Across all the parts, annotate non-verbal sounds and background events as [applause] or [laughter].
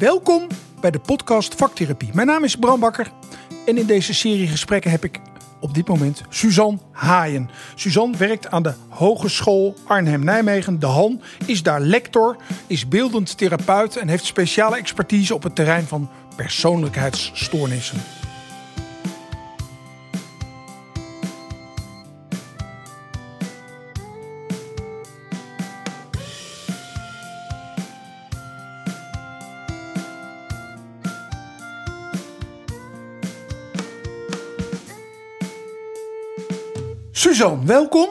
Welkom bij de podcast Vaktherapie. Mijn naam is Bram Bakker en in deze serie gesprekken heb ik op dit moment Suzanne Haaien. Suzanne werkt aan de Hogeschool Arnhem-Nijmegen, de Han, is daar lector, is beeldend therapeut en heeft speciale expertise op het terrein van persoonlijkheidsstoornissen. Suzanne, welkom.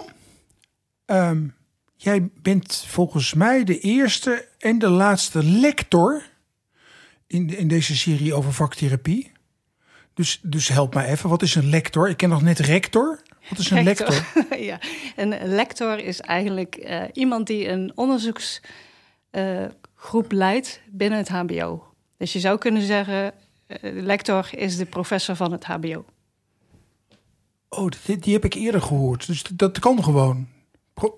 Ehm, jij bent volgens mij de eerste en de laatste lector in, in deze serie over vaktherapie. Dus, dus help mij even, wat is een lector? Ik ken nog net rector. Wat is een lector? [laughs] ja, een lector is eigenlijk uh, iemand die een onderzoeksgroep uh, leidt binnen het HBO. Dus je zou kunnen zeggen, uh, lector is de professor van het HBO. Oh, die, die heb ik eerder gehoord. Dus dat kan gewoon.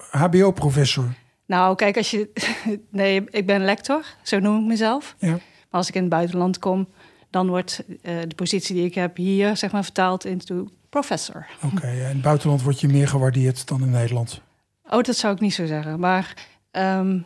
HBO-professor. Nou, kijk, als je. [laughs] Nee, ik ben lector, zo noem ik mezelf. Ja. Maar als ik in het buitenland kom, dan wordt uh, de positie die ik heb hier, zeg maar, vertaald into professor. Oké, okay, in het buitenland word je meer gewaardeerd dan in Nederland. Oh, dat zou ik niet zo zeggen. Maar um,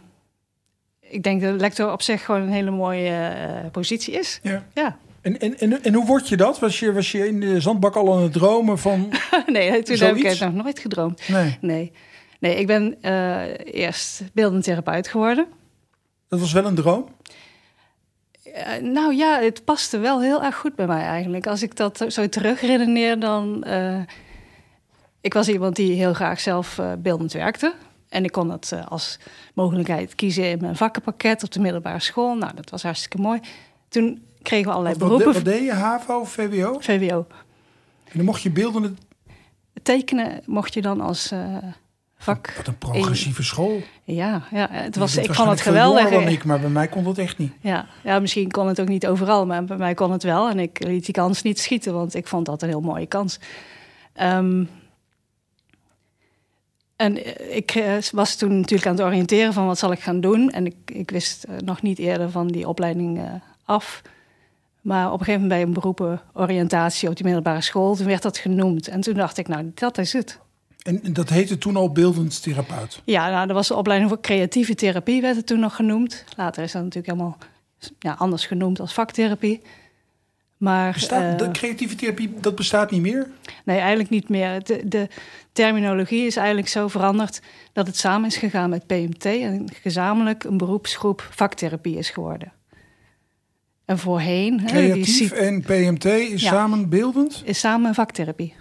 ik denk dat lector op zich gewoon een hele mooie uh, positie is. Ja. ja. En, en, en, en, hoe word je dat? Was je, was je in de zandbak al aan het dromen van. [laughs] nee, toen heb ik het nog nooit gedroomd. Nee. Nee, nee ik ben uh, eerst beeldend therapeut geworden. Dat was wel een droom? Uh, nou ja, het paste wel heel erg goed bij mij eigenlijk. Als ik dat zo terugredeneer, dan. Uh, ik was iemand die heel graag zelf beeldend werkte. En ik kon dat als mogelijkheid kiezen in mijn vakkenpakket op de middelbare school. Nou, dat was hartstikke mooi. Toen kregen we allerlei wat, beroepen. Wat deed je, HAVO VWO? VWO. En dan mocht je beeldende... Tekenen mocht je dan als uh, vak... Wat een progressieve school. Ja, ja het was, ik vond het geweldig. dan ik, maar bij mij kon dat echt niet. Ja, ja, misschien kon het ook niet overal, maar bij mij kon het wel. En ik liet die kans niet schieten, want ik vond dat een heel mooie kans. Um, en ik was toen natuurlijk aan het oriënteren van wat zal ik gaan doen. En ik, ik wist nog niet eerder van die opleiding af. Maar op een gegeven moment bij een beroepenoriëntatie op die middelbare school, toen werd dat genoemd. En toen dacht ik, nou, dat is het. En dat heette toen al beeldend therapeut? Ja, nou, dat was de opleiding voor creatieve therapie, werd het toen nog genoemd. Later is dat natuurlijk helemaal ja, anders genoemd als vaktherapie. Maar, bestaat, de creatieve therapie, dat bestaat niet meer? Nee, eigenlijk niet meer. De, de, terminologie is eigenlijk zo veranderd dat het samen is gegaan met PMT en gezamenlijk een beroepsgroep vaktherapie is geworden. En voorheen... Creatief hè, en PMT is ja, samen beeldend? Is samen vaktherapie.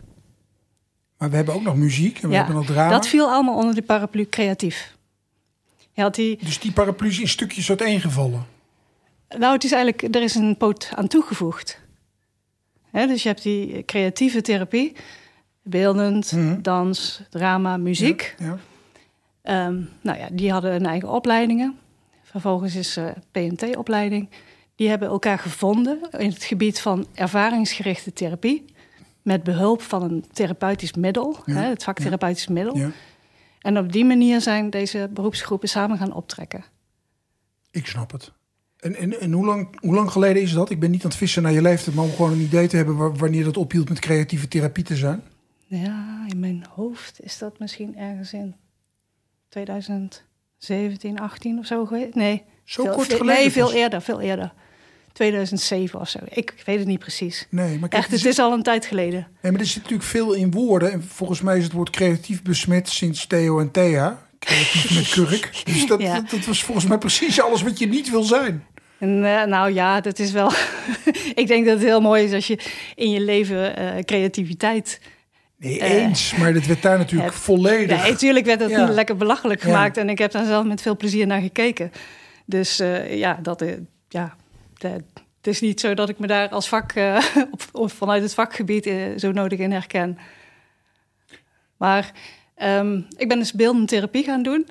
Maar we hebben ook nog muziek en we ja, hebben nog drama. Dat viel allemaal onder de paraplu creatief. had die... Dus die paraplu is in stukjes uiteengevallen? Nou, het is eigenlijk... Er is een poot aan toegevoegd. He, dus je hebt die creatieve therapie. Beeldend, mm -hmm. dans, drama, muziek. Ja, ja. Um, nou ja, die hadden hun eigen opleidingen. Vervolgens is uh, PMT-opleiding die hebben elkaar gevonden in het gebied van ervaringsgerichte therapie. Met behulp van een therapeutisch middel, ja, hè, het vaktherapeutisch ja, middel. Ja. En op die manier zijn deze beroepsgroepen samen gaan optrekken. Ik snap het. En, en, en hoe, lang, hoe lang geleden is dat? Ik ben niet aan het vissen naar je leeftijd, maar om gewoon een idee te hebben wanneer dat ophield met creatieve therapie te zijn. Ja, in mijn hoofd is dat misschien ergens in 2017, 18 of zo geweest. Nee, zo veel, kort geleden? Nee, veel eerder, veel eerder. 2007 of zo. Ik weet het niet precies. Nee, maar kijk, Echt, het is al een tijd geleden. Nee, maar er zit natuurlijk veel in woorden. En volgens mij is het woord creatief besmet sinds Theo en Thea. Creatief met kurk. Dus dat, [laughs] ja. dat, dat, was volgens mij precies alles wat je niet wil zijn. En, uh, nou ja, dat is wel... [laughs] ik denk dat het heel mooi is als je in je leven uh, creativiteit... Nee, eens. Uh, maar dat werd daar [laughs] natuurlijk volledig... Nee, natuurlijk werd het ja. lekker belachelijk gemaakt. Ja. En ik heb daar zelf met veel plezier naar gekeken. Dus ja, dat... ja, de, het is niet zo dat ik me daar als vak, uh, [laughs] op, of vanuit het vakgebied uh, zo nodig in herken. Maar um, ik ben dus beeldende therapie gaan doen.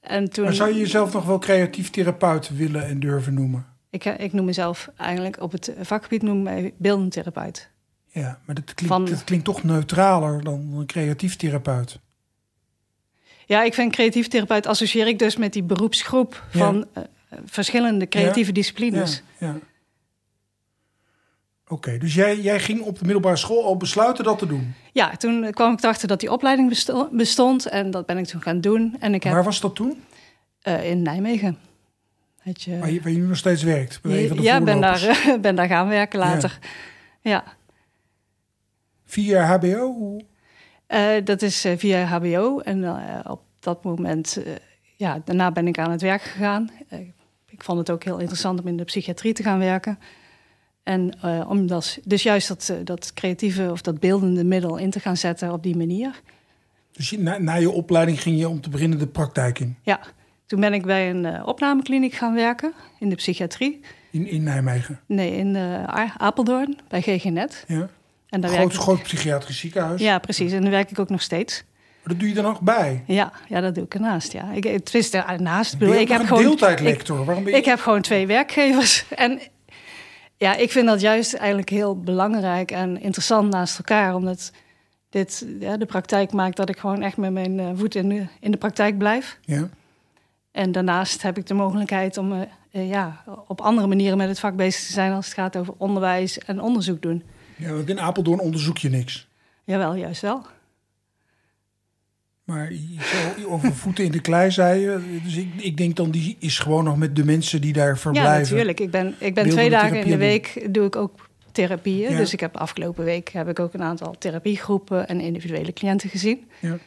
En toen... Maar zou je jezelf nog wel creatief therapeut willen en durven noemen? Ik, ik noem mezelf eigenlijk op het vakgebied noem mij beeldende therapeut. Ja, maar dat klinkt, Van... dat klinkt toch neutraler dan een creatief therapeut. Ja, ik vind creatief therapeut associeer ik dus met die beroepsgroep van... Ja. Verschillende creatieve disciplines. Ja, ja. Oké, dus jij, jij ging op de middelbare school al besluiten dat te doen? Ja, toen kwam ik erachter dat die opleiding bestond en dat ben ik toen gaan doen. En ik heb, Waar was dat toen? Uh, in Nijmegen. Je, waar, je, waar, je, nu nog steeds werkt? Bij de ja, ben daar, [laughs] ben daar gaan werken later. Ja. Via HBO? Uh, dat is via HBO. En uh, op dat moment, ja, daarna ben ik aan het werk gegaan. ik vond het ook heel interessant om in de psychiatrie te gaan werken. En om dat, dus juist dat, dat creatieve of dat beeldende middel in te gaan zetten op die manier. Dus na, na je opleiding ging je om te beginnen de praktijk in? Ja, toen ben ik bij een uh, opnamekliniek gaan werken in de psychiatrie. In, in Nijmegen? Nee, in uh, Apeldoorn, bij GGNet. Ja. En daar groot, werk groot psychiatrisch ziekenhuis? Ja, precies. En daar werk ik ook nog steeds. Dat doe je er nog bij? Ja, ja dat doe ik ernaast, ja. Ik, het is ernaast. Ik, bedoel, ik heb gewoon deeltijdlector. Ik, Waarom ben je... ik heb gewoon twee werkgevers. [laughs] En ja, ik vind dat juist eigenlijk heel belangrijk en interessant naast elkaar. Omdat dit ja, de praktijk maakt dat ik gewoon echt met mijn uh, voet in de, in de praktijk blijf. Ja. En daarnaast heb ik de mogelijkheid om uh, ja, op andere manieren met het vak bezig te zijn als het gaat over onderwijs en onderzoek doen. Ja, want in Apeldoorn onderzoek je niks. Jawel, juist wel. Maar zo over voeten in de klei zei je. Dus ik, ik denk dan, die is gewoon nog met de mensen die daar verblijven. Ja, natuurlijk. Ik ben, ik ben twee dagen in de week doe ik ook therapieën. Dus ik heb afgelopen week heb ik ook een aantal therapiegroepen en individuele cliënten gezien. Ja.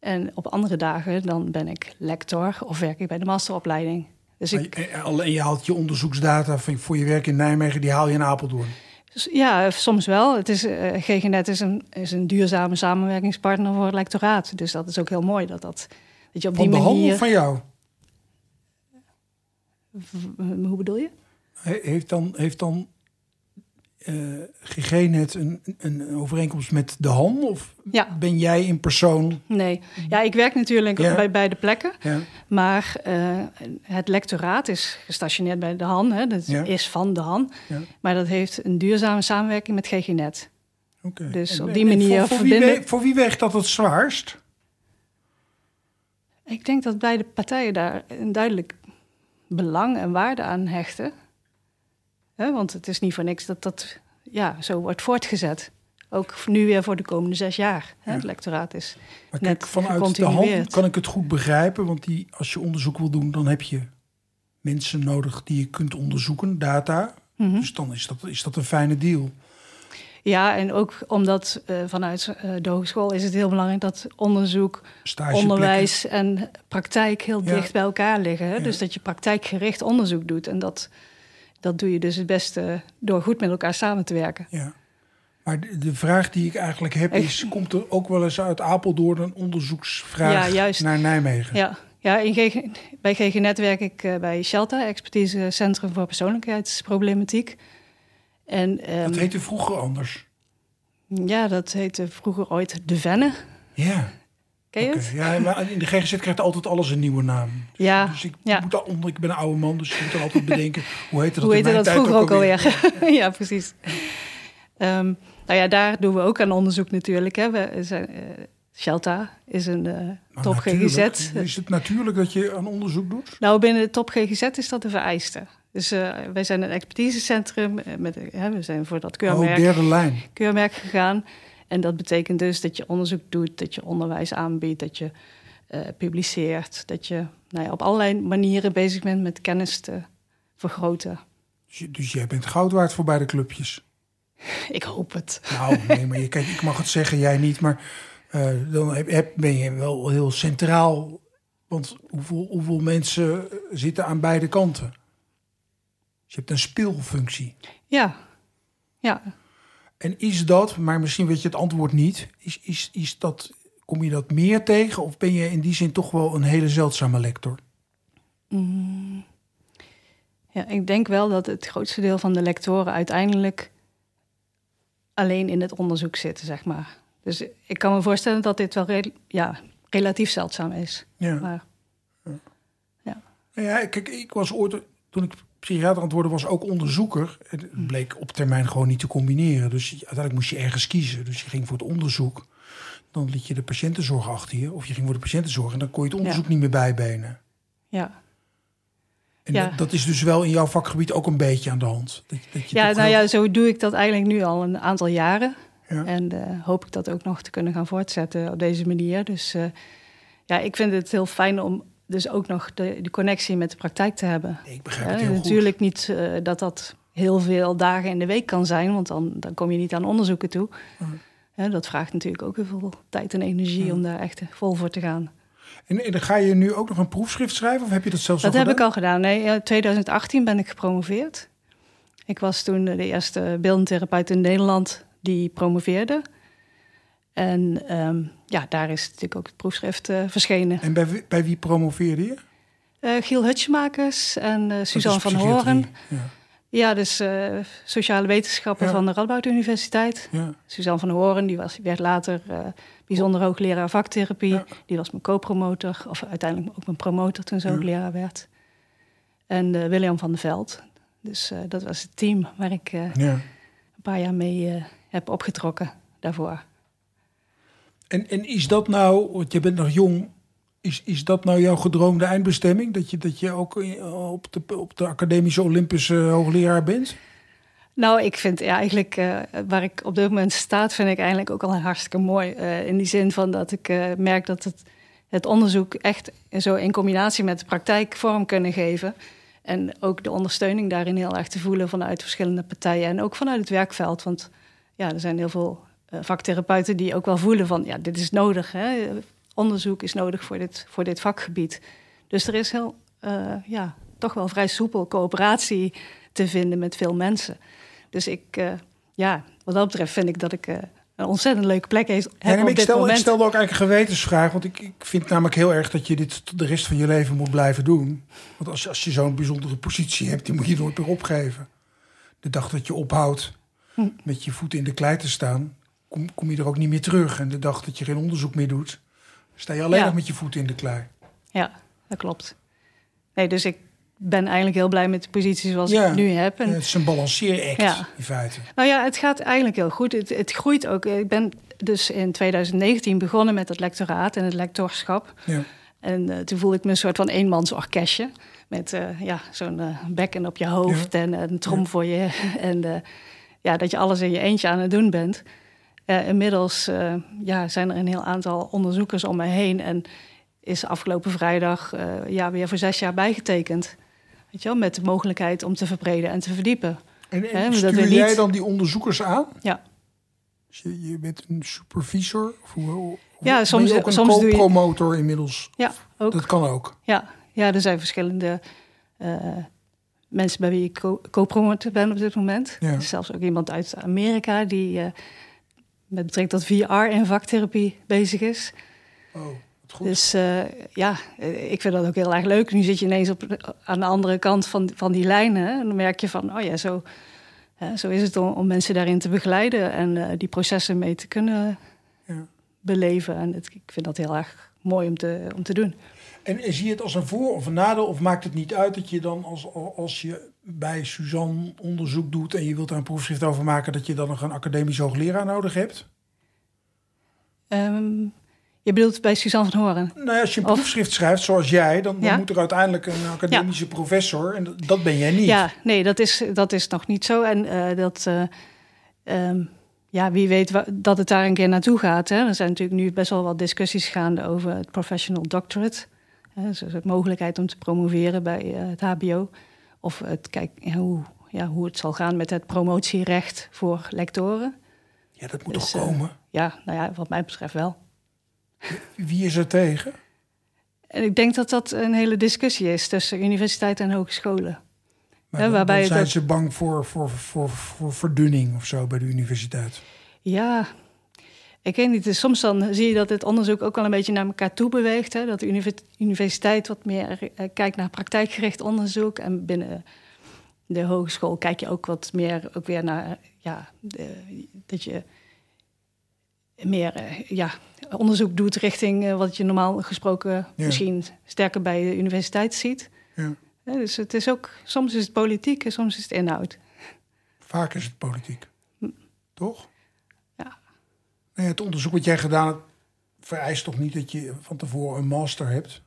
En op andere dagen dan ben ik lector of werk ik bij de masteropleiding. Dus ik... En je haalt je onderzoeksdata voor je werk in Nijmegen, die haal je in Apeldoorn? Ja, soms wel. Het is, uh, eh, GGNet is een, is een duurzame samenwerkingspartner voor het lectoraat. Dus dat is ook heel mooi dat, dat, dat je op van die manier... Van van jou? Hoe bedoel je? Heeft dan, heeft dan uh, eh, GG net een, een overeenkomst met de Han? Of ja. ben jij in persoon? Nee, ja, ik werk natuurlijk Ja. bij beide plekken. Ja. Maar eh, het lectoraat is gestationeerd bij de Han. Hè. Dat is van de Han. Ja. Maar dat heeft een duurzame samenwerking met GGNet. Oké. Dus En- op en- die en manier Voor, voor, wie, voor wie weegt dat het zwaarst? Ik denk dat beide partijen daar een duidelijk belang en waarde aan hechten. Hè, want het is niet voor niks dat dat ja, zo wordt voortgezet. Ook nu weer voor de komende zes jaar. Hè, Ja. Het lectoraat is Maar net kijk, vanuit de hand kan ik het goed begrijpen. Want die, als je onderzoek wil doen, dan heb je mensen nodig die je kunt onderzoeken, data. Mhm. Dus dan is dat, is dat een fijne deal. Ja, en ook omdat eh, vanuit eh, de hogeschool is het heel belangrijk dat onderzoek, onderwijs en praktijk heel Ja. dicht bij elkaar liggen. Hè? Ja. Dus dat je praktijkgericht onderzoek doet. En dat, dat doe je dus het beste door goed met elkaar samen te werken. Ja. Maar de, de vraag die ik eigenlijk heb is... komt er ook wel eens uit Apeldoorn een onderzoeksvraag Ja, naar Nijmegen? Ja, ja in GG, bij GGNet werk ik eh, bij Shelta, Expertise Centrum voor Persoonlijkheidsproblematiek. En ehm, Dat heette vroeger anders. ja, dat heette vroeger ooit De Venne. Ja. Ken je Oké. het? Ja, maar in de GGZ krijgt altijd alles een nieuwe naam. Ja, Dus ik, ja. moet al, onder, ik ben een oude man, dus ik moet dan altijd bedenken... hoe heette dat Hoe heette dat vroeger ook alweer? [laughs] ja, precies. Ehm, nou ja, daar doen we ook aan onderzoek natuurlijk. Hè. We zijn, eh, Shelta is een eh, top. GGZ. Is het natuurlijk dat je aan onderzoek doet? Nou, binnen de top GGZ is dat de vereiste. Dus eh, wij zijn een expertisecentrum. Met, hè, we zijn voor dat Oh, keurmerk, derde lijn. keurmerk gegaan. En dat betekent dus dat je onderzoek doet, dat je onderwijs aanbiedt, dat je eh, publiceert. Dat je nou ja, op allerlei manieren bezig bent met kennis te vergroten. Dus, je- dus jij bent goud waard voor beide clubjes. [laughs] Ik hoop het. Nou, nee, maar je, kijk, ik mag het zeggen, jij niet. Maar eh, dan heb, heb- ben je wel heel centraal. Want hoeveel, hoeveel mensen zitten aan beide kanten? Dus je hebt een speelfunctie. Ja, ja. En is dat, maar misschien weet je het antwoord niet, is, is, is dat, kom je dat meer tegen? Of ben je in die zin toch wel een hele zeldzame lector? Ja, ik denk wel dat het grootste deel van de lectoren uiteindelijk alleen in het onderzoek zitten, zeg maar. Dus ik kan me voorstellen dat dit wel re- ja, relatief zeldzaam is. Ja. Maar Nou ja, kijk, ik was ooit, toen ik psychiater aan worden was, ook onderzoeker. Het bleek op termijn gewoon niet te combineren. Dus uiteindelijk moest je ergens kiezen. Dus je ging voor het onderzoek. Dan liet je de patiëntenzorg achter je. Of je ging voor de patiëntenzorg en dan kon je het onderzoek niet meer bijbenen. ja, En Ja. dat, dat is dus wel in jouw vakgebied ook een beetje aan de hand. Dat, dat je Ja, nou ja, zo doe ik dat eigenlijk nu al een aantal jaren. Ja. En eh, hoop ik dat ook nog te kunnen gaan voortzetten op deze manier. Dus eh, ja, ik vind het heel fijn om dus ook nog de, de connectie met de praktijk te hebben. Ik begrijp het heel goed. natuurlijk niet eh, dat dat heel veel dagen in de week kan zijn, want dan, dan kom je niet aan onderzoeken toe. Mhm. Dat vraagt natuurlijk ook heel veel tijd en energie Ja. om daar echt vol voor te gaan. En, en dan ga je nu ook nog een proefschrift schrijven? Of heb je dat zelfs Dat al heb gedaan? ik al gedaan. Nee, in 2018 ben ik gepromoveerd. Ik was toen de eerste beeldend therapeut in Nederland die promoveerde. En ehm, ja, daar is natuurlijk ook het proefschrift eh, verschenen. En bij, wie- bij wie promoveerde je? Eh, Giel Hutjemakers en eh, Dat Suzanne van. Horen. Ja, Ja, dus sociale wetenschappen Ja. van de Radboud Universiteit. ja. Suzanne van Horen, die was, werd later bijzonder hoogleraar vaktherapie. Die was mijn co-promotor, of uiteindelijk ook mijn promotor toen ze hoogleraar werd. En William van der Veld. Dus dat was het team waar ik een paar jaar mee heb opgetrokken daarvoor. En, en is dat nou, want je bent nog jong, is, is dat nou jouw gedroomde eindbestemming? Dat je, dat je ook in- op de, op de academische Olympische hoogleraar bent? Nou, ik vind ja, eigenlijk eh, waar ik op dit moment staat, vind ik eigenlijk ook al hartstikke mooi. Eh, in die zin van dat ik eh, merk dat het, het onderzoek echt zo in combinatie met de praktijk vorm kunnen geven. En ook de ondersteuning daarin heel erg te voelen vanuit verschillende partijen en ook vanuit het werkveld. Want ja, er zijn heel veel eh, vaktherapeuten die ook wel voelen van ja, dit is nodig. Hè? Onderzoek is nodig voor dit, voor dit vakgebied. Dus er is heel, eh, ja, toch wel vrij soepel coöperatie te vinden met veel mensen. Dus ik, eh, ja, wat dat betreft vind ik dat ik eh, een ontzettend leuke plek heb Ja, nee, op ik, dit stel, ik moment. stelde ook eigenlijk een gewetensvraag. Want ik, ik vind namelijk heel erg dat je dit de rest van je leven moet blijven doen. Want als, als je zo'n bijzondere positie hebt, die moet je nooit meer opgeven. De dag dat je ophoudt Hm. met je voeten in de klei te staan, kom, kom je er ook niet meer terug. En de dag dat je geen onderzoek meer doet, sta je alleen Ja. nog met je voeten in de klei. Ja, dat klopt. Nee, dus ik ben eigenlijk heel blij met de positie zoals Ja. ik nu heb. En, Ja, het is een balanceeract Ja. in feite. Nou ja, het gaat eigenlijk heel goed. Het, het groeit ook. Ik ben dus in 2019 begonnen met het lectoraat en het lectorschap. Ja. En eh, toen voelde ik me een soort van eenmansorkestje. Met eh, ja, zo'n eh, bekken op je hoofd en een trom voor je. [laughs] En ja, dat je alles in je eentje aan het doen bent. Eh, inmiddels eh, ja, zijn er een heel aantal onderzoekers om me heen. En is afgelopen vrijdag eh, ja, weer voor zes jaar bijgetekend. Weet je wel, met de mogelijkheid om te verbreden en te verdiepen. En, en dat stuur jij dan die onderzoekers aan? Ja. Dus je, je bent een supervisor? Of hoe, Ja, soms- ook een soms doe je- co-promotor inmiddels. Ja, ook. Dat kan ook. Ja, ja er zijn verschillende mensen bij wie ik co- co-promotor ben op dit moment. Ja. Er is zelfs ook iemand uit Amerika die met betrekking tot VR en vaktherapie bezig is. Oh, wat goed. Dus eh, ja, eh, ik vind dat ook heel erg leuk. Nu zit je ineens op, aan de andere kant van, van die lijnen. hè, En dan merk je van, oh ja, zo, zo is het om, om mensen daarin te begeleiden en eh, die processen mee te kunnen Ja. beleven. En het, ik vind dat heel erg mooi om te, om te doen. En, en zie je het als een voor- of een nadeel? Of maakt het niet uit dat je dan, als, als je bij Suzanne onderzoek doet... en je wilt daar een proefschrift over maken... dat je dan nog een academisch hoogleraar nodig hebt? Ehm, je bedoelt bij Suzanne van Horen? Nou als je een Of- proefschrift schrijft, zoals jij... dan, dan Ja. moet er uiteindelijk een academische professor... en dat, dat ben jij niet. Ja, nee, dat is, dat is nog niet zo. En eh, dat, eh, ehm, ja, wie weet dat het daar een keer naartoe gaat. Hè? Er zijn natuurlijk nu best wel wat discussies gaande over het professional doctorate. Hè? Dus de mogelijkheid om te promoveren bij eh, het HBO. Of het, kijk, hoe, ja, hoe het zal gaan met het promotierecht voor lectoren. Ja, dat moet Dus, toch eh, komen? Ja, nou ja, wat mij betreft wel. Wie is er tegen? En ik denk dat dat een hele discussie is tussen universiteiten en hogescholen. Maar dan- waarbij dan zijn ze bang voor, voor, voor, voor verdunning of zo bij de universiteit. Ja, ik weet niet. Dus soms dan zie je dat het onderzoek ook wel een beetje naar elkaar toe beweegt. Hè? Dat de univer- universiteit wat meer eh, kijkt naar praktijkgericht onderzoek. En binnen de hogeschool kijk je ook wat meer ook weer naar... Ja, de- dat je meer eh, ja, onderzoek doet richting eh, wat je normaal gesproken Ja. misschien sterker bij de universiteit ziet. Ja. Dus het is ook, soms is het politiek en soms is het inhoud. Vaak is het politiek. Toch? Nou ja, het onderzoek wat jij gedaan hebt, vereist toch niet dat je van tevoren een master hebt?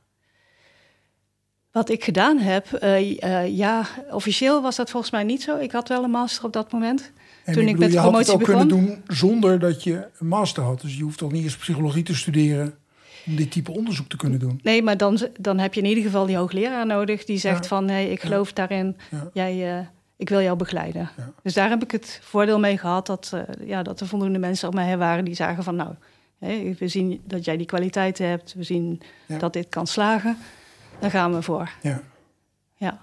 Wat ik gedaan heb, eh, eh, ja, officieel was dat volgens mij niet zo. Ik had wel een master op dat moment. En toen ik, bedoel, met de je had het ook begon. kunnen doen zonder dat je een master had. Dus je hoeft toch niet eens psychologie te studeren om dit type onderzoek te kunnen doen. Nee, maar dan, dan heb je in ieder geval die hoogleraar nodig die zegt Ja. van nee, ik Ja. geloof daarin, Ja. jij, eh, ik wil jou begeleiden. Ja. Dus daar heb ik het voordeel mee gehad dat, eh, ja, dat er voldoende mensen om mij heen waren die zagen van nou, we zien dat jij die kwaliteiten hebt, we zien Ja. dat dit kan slagen, daar gaan we voor. Ja. Ja.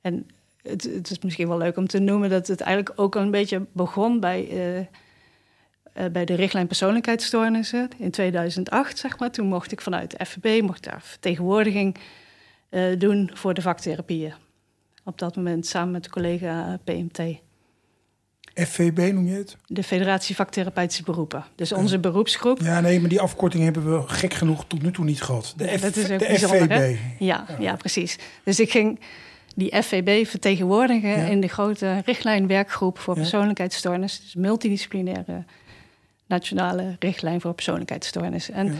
En het, het is misschien wel leuk om te noemen dat het eigenlijk ook een beetje begon bij, eh, eh, bij de richtlijn persoonlijkheidsstoornissen in 2008, zeg maar. Toen mocht ik vanuit de FVB mocht daar vertegenwoordiging doen voor de vaktherapieën. Op dat moment samen met de collega PMT, FVB noem je het? de Federatie Vaktherapeutische Beroepen. Dus onze beroepsgroep. Ja, nee, maar die afkorting hebben we gek genoeg tot nu toe niet gehad. De, Ja, F, dat is ook de bijzonder, FVB. Ja, ja, precies. Dus ik ging die FVB vertegenwoordigen Ja. in de grote richtlijnwerkgroep voor persoonlijkheidsstoornis. Dus multidisciplinaire nationale richtlijn voor persoonlijkheidsstoornis. En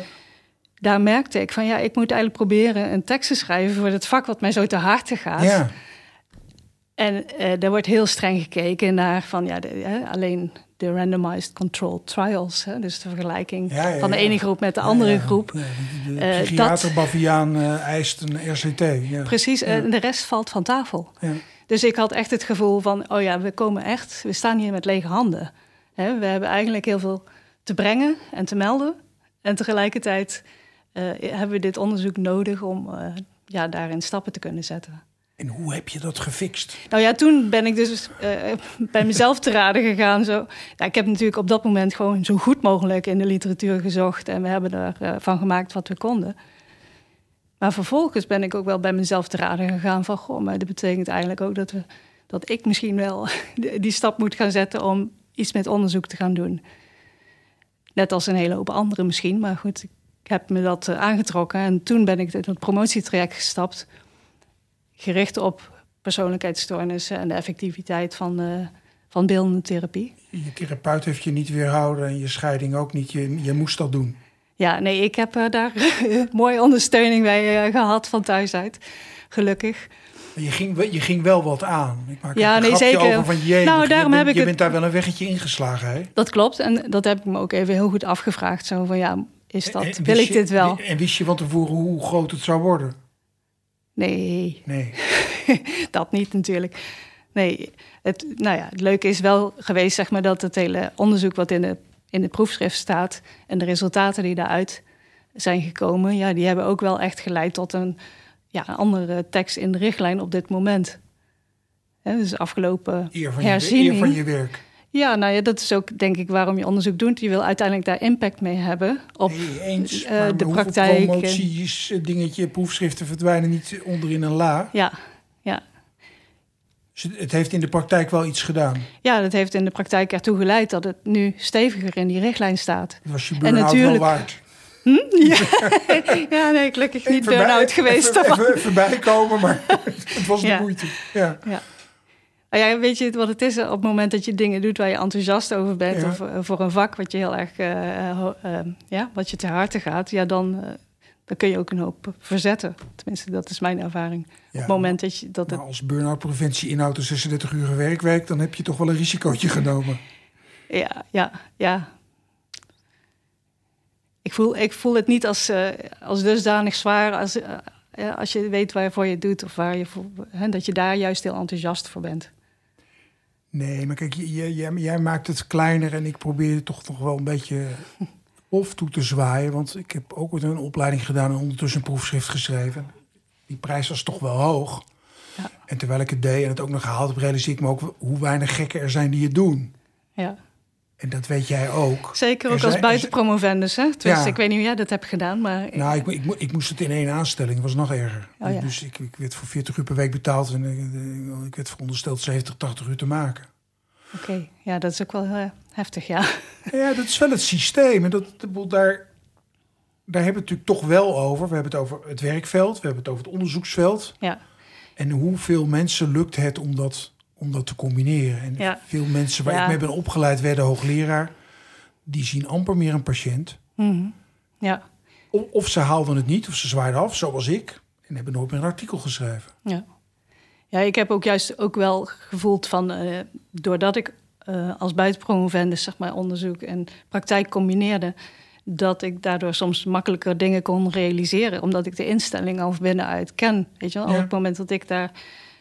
daar merkte ik van ja, ik moet eigenlijk proberen een tekst te schrijven voor het vak wat mij zo te harte gaat. En eh daar wordt heel streng gekeken naar van ja, de, alleen de randomized controlled trials. Hè, dus de vergelijking Ja, ja, van de ja. ene groep met de andere groep. de de Eh, psychiater Baviaan eh, eist een RCT. Ja. Precies, en de rest valt van tafel. Ja. Dus ik had echt het gevoel van, oh ja, we komen echt, we staan hier met lege handen. Hè, we hebben eigenlijk heel veel te brengen en te melden. En tegelijkertijd hebben we dit onderzoek nodig om ja, daarin stappen te kunnen zetten. En hoe heb je dat gefixt? Nou ja, toen ben ik dus eh, bij mezelf te raden gegaan. Zo. Ja, ik heb natuurlijk op dat moment gewoon zo goed mogelijk in de literatuur gezocht. En we hebben ervan van gemaakt wat we konden. Maar vervolgens ben ik ook wel bij mezelf te raden gegaan van... goh, maar dat betekent eigenlijk ook dat, we, dat ik misschien wel [laughs] die die stap moet gaan zetten... om iets met onderzoek te gaan doen. Net als een hele hoop anderen misschien. Maar goed, ik heb me dat eh, aangetrokken. En toen ben ik in het promotietraject gestapt gericht op persoonlijkheidsstoornissen en de effectiviteit van, eh, van beeldende therapie. Je therapeut heeft je niet weerhouden en je scheiding ook niet. Je, je moest dat doen. Ja, nee, ik heb eh, daar [laughs] mooie ondersteuning bij eh, gehad van thuis uit. Gelukkig. Je ging, wel- je ging wel wat aan. Ik maak Ja, een nee, zeker. over van jee, Nou, je, daarom bent, heb ik je het- bent daar wel een weggetje ingeslagen, hè? Dat klopt. En dat heb ik me ook even heel goed afgevraagd. Zo van ja, is dat, En- en wil ik je- dit wel? En wist je van tevoren hoe groot het zou worden? Nee, Nee. [laughs] dat niet natuurlijk. Nee, het, nou ja, het leuke is wel geweest zeg maar, dat het hele onderzoek wat in de, in de proefschrift staat... en de resultaten die daaruit zijn gekomen... Ja, die hebben ook wel echt geleid tot een, ja, een andere tekst in de richtlijn op dit moment. Dus afgelopen Eer van, je, herziening... eer van je werk. Ja, nou ja, dat is ook denk ik waarom je onderzoek doet. Je wil uiteindelijk daar impact mee hebben op Nee, eens. eh, de praktijk promoties, eh, dingetje, proefschriften verdwijnen niet onderin een la. Ja, ja. Dus het- heeft in de praktijk wel iets gedaan. ja, dat heeft in de praktijk ertoe geleid dat het nu steviger in die richtlijn staat. Dat was je En burn-out natuurlijk- wel waard. [laughs] Ja, nee, gelukkig niet burn-out geweest. Even, even, even bijkomen, maar [laughs] het was de Ja. moeite. Ja. Ja. Nou ja, weet je wat het is? Op het moment dat je dingen doet waar je enthousiast over bent... Ja. of eh, voor een vak wat je heel erg... eh, eh, eh, ja, wat je te harte gaat... ja, dan, eh, dan kun je ook een hoop verzetten. Tenminste, dat is mijn ervaring. Ja, Op het moment dat, je, dat het... Als burn-out preventie inhoudt een 36 uur werkweek... dan heb je toch wel een risicootje genomen. Ja, ja, ja. Ik voel, ik voel het niet als, eh, als dusdanig zwaar... Als, eh, ja, als je weet waarvoor je het doet... of waar je voor, hè, dat je daar juist heel enthousiast voor bent. Nee, maar kijk, jij, jij maakt het kleiner... en ik probeer toch nog wel een beetje [laughs] of toe te zwaaien. Want ik heb ook ooit een opleiding gedaan... en ondertussen een proefschrift geschreven. Die prijs was toch wel hoog. Ja. En terwijl ik het deed en het ook nog gehaald heb... realiseer ik me ook hoe weinig gekken er zijn die het doen. Ja. En dat weet jij ook. Zeker Er ook als buitenpromovendus. Hè? Ja. ik weet niet hoe jij dat hebt gedaan, maar... Nou, ik, ik, ik moest het in één aanstelling, dat was nog erger. Oh ja. Dus ik, ik werd voor 40 uur per week betaald en eh, ik werd verondersteld 70, 80 uur te maken. Oké, ja, dat is ook wel erg heftig, ja. [laughs] Ja, dat is wel het systeem. En dat, daar, daar hebben we het natuurlijk toch wel over. We hebben het over het werkveld, we hebben het over het onderzoeksveld. Ja, En hoeveel mensen lukt het om dat, om dat te combineren? En Ja. veel mensen waar Ja. ik mee ben opgeleid werden hoogleraar, die zien amper meer een patiënt. Mhm. ja. Of, of ze haalden het niet, of ze zwaaiden af, zoals ik. en hebben nooit meer een artikel geschreven. Ja. Ja, ik heb ook juist ook wel gevoeld van, uh, doordat ik uh, als buitenpromovendus zeg maar, onderzoek en praktijk combineerde, dat ik daardoor soms makkelijker dingen kon realiseren, omdat ik de instelling al binnenuit ken. Weet je wel, op het moment dat ik daar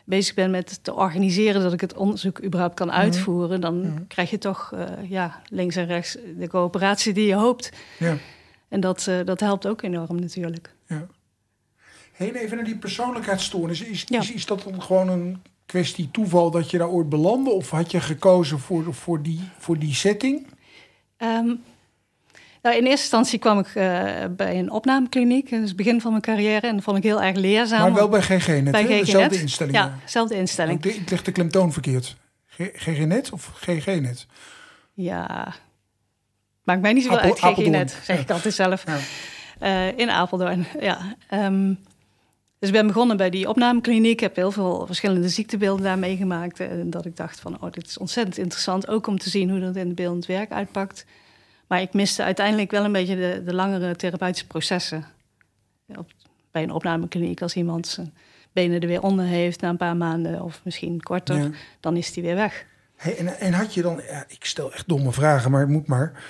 bezig ben met te organiseren dat ik het onderzoek überhaupt kan mhm. uitvoeren, dan mhm. krijg je toch uh, ja, links en rechts de coöperatie die je hoopt. Ja. En dat, uh, dat helpt ook enorm natuurlijk. Ja. Even naar die persoonlijkheidsstoornis. Is, is, is dat dan gewoon een kwestie toeval dat je daar ooit belandde? Of had je gekozen voor, voor, die, voor die setting? Um, nou, in eerste instantie kwam ik uh, bij een opnamekliniek. Dat is het begin van mijn carrière. En dat vond ik heel erg leerzaam. Maar wel bij GGNet, bij GGNet. Dezelfde instelling? Ja, dezelfde instelling. Ik, leg de klemtoon verkeerd. GGNet of GGNet? Ja, maakt mij niet zo uit GGNet, zeg ik altijd zelf. Ja. Uh, in Apeldoorn, ja. Um, dus ik ben begonnen bij die opnamekliniek. Ik heb heel veel verschillende ziektebeelden daar meegemaakt. En dat ik dacht van, oh, dit is ontzettend interessant. Ook om te zien hoe dat in het beeldend werk uitpakt. Maar ik miste uiteindelijk wel een beetje de, de langere therapeutische processen. Op, bij een opnamekliniek, als iemand zijn benen er weer onder heeft na een paar maanden of misschien korter, dan is die weer weg. Hey, en, en had je dan, ja, ik stel echt domme vragen, maar het moet maar.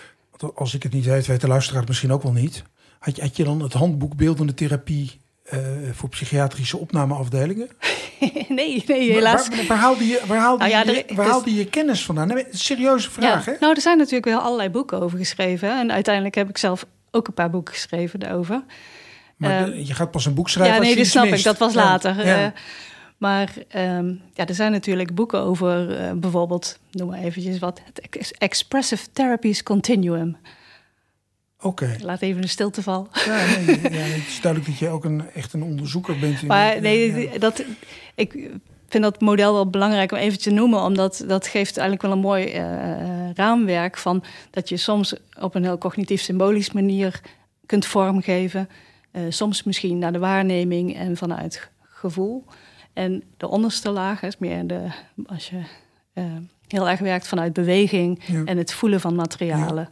Als ik het niet weet, weet de luisteraar het misschien ook wel niet. Had je, had je dan het handboek beeldende therapie uh, voor psychiatrische opnameafdelingen? [laughs] nee, nee, helaas. Waar, waar, haalde je, waar haalde nou ja, je, waar haalde je kennis vandaan? Nee, serieuze vraag, ja, hè? Nou, er zijn natuurlijk wel allerlei boeken over geschreven. En uiteindelijk heb ik zelf ook een paar boeken geschreven daarover. Maar uh, je gaat pas een boek schrijven Ja, nee, dat snap ik. Dat was later. Ja. Uh, maar um, ja, er zijn natuurlijk boeken over uh, bijvoorbeeld, noem maar eventjes wat, het Expressive Therapies Continuum. Oké. Laat even de stilte vallen. Ja, nee, ja, het is duidelijk dat je ook een, echt een onderzoeker bent. In maar nee, dat, ik vind dat model wel belangrijk om even te noemen, omdat dat geeft eigenlijk wel een mooi uh, raamwerk van dat je soms op een heel cognitief-symbolisch manier kunt vormgeven. Uh, soms misschien naar de waarneming en vanuit gevoel. En de onderste laag is meer de, als je heel erg werkt vanuit beweging en het voelen van materialen.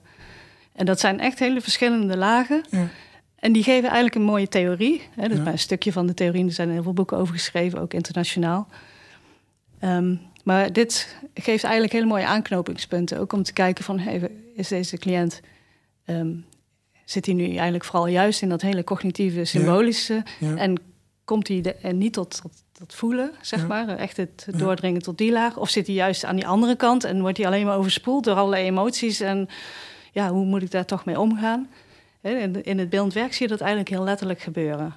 En dat zijn echt hele verschillende lagen. Ja. En die geven eigenlijk een mooie theorie. Hè, dat is maar een stukje van de theorie. Er zijn heel veel boeken over geschreven, ook internationaal. Um, maar dit geeft eigenlijk hele mooie aanknopingspunten. Ook om te kijken van, hey, is deze cliënt... Um, zit hij nu eigenlijk vooral juist in dat hele cognitieve, symbolische... en komt hij de, en niet tot, tot, tot, voelen, zeg maar. Echt het doordringen tot die laag. Of zit hij juist aan die andere kant... en wordt hij alleen maar overspoeld door allerlei emoties... en ja, hoe moet ik daar toch mee omgaan? In het beeldend werk zie je dat eigenlijk heel letterlijk gebeuren.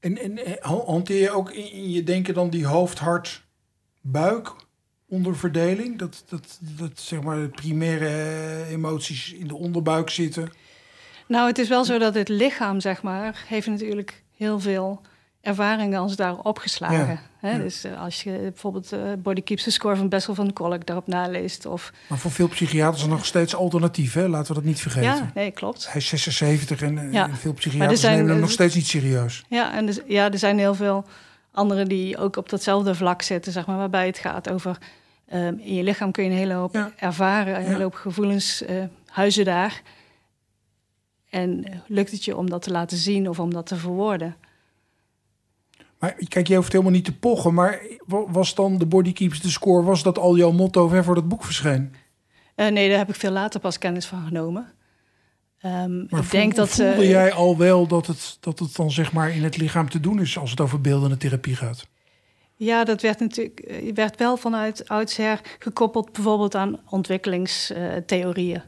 En, en eh, hanteer je ook in je denken dan die hoofd, hart, buik onderverdeling? Dat, dat, dat zeg maar de primaire eh, emoties in de onderbuik zitten? Nou, het is wel zo dat het lichaam, zeg maar, heeft natuurlijk heel veel ervaringen als daar opgeslagen. Hè? Dus uh, als je bijvoorbeeld uh, Body Keeps the Score van Bessel van Kolk daarop naleest. Of... Maar voor veel psychiaters is nog steeds alternatief, hè? laten we dat niet vergeten. Ja, nee, klopt. Hij is 76 en, eh, ja. en veel psychiaters zijn, nemen hem nog steeds niet serieus. Ja, en dus, ja, er zijn heel veel anderen die ook op datzelfde vlak zitten, zeg maar, waarbij het gaat over... Um, in je lichaam kun je een hele hoop ervaren, een hele hoop gevoelens uh, huizen daar. En lukt het je om dat te laten zien of om dat te verwoorden? Maar kijk, je hoeft helemaal niet te pochen. Maar was dan de Body Keeps the Score, was dat al jouw motto hè, voor dat boek verscheen? Uh, nee, daar heb ik veel later pas kennis van genomen. Um, maar ik denk dat, voelde uh, jij al wel dat het, dat het dan zeg maar in het lichaam te doen is als het over beeldende therapie gaat? Ja, dat werd natuurlijk eh, werd wel vanuit oudsher gekoppeld bijvoorbeeld aan ontwikkelingstheorieën.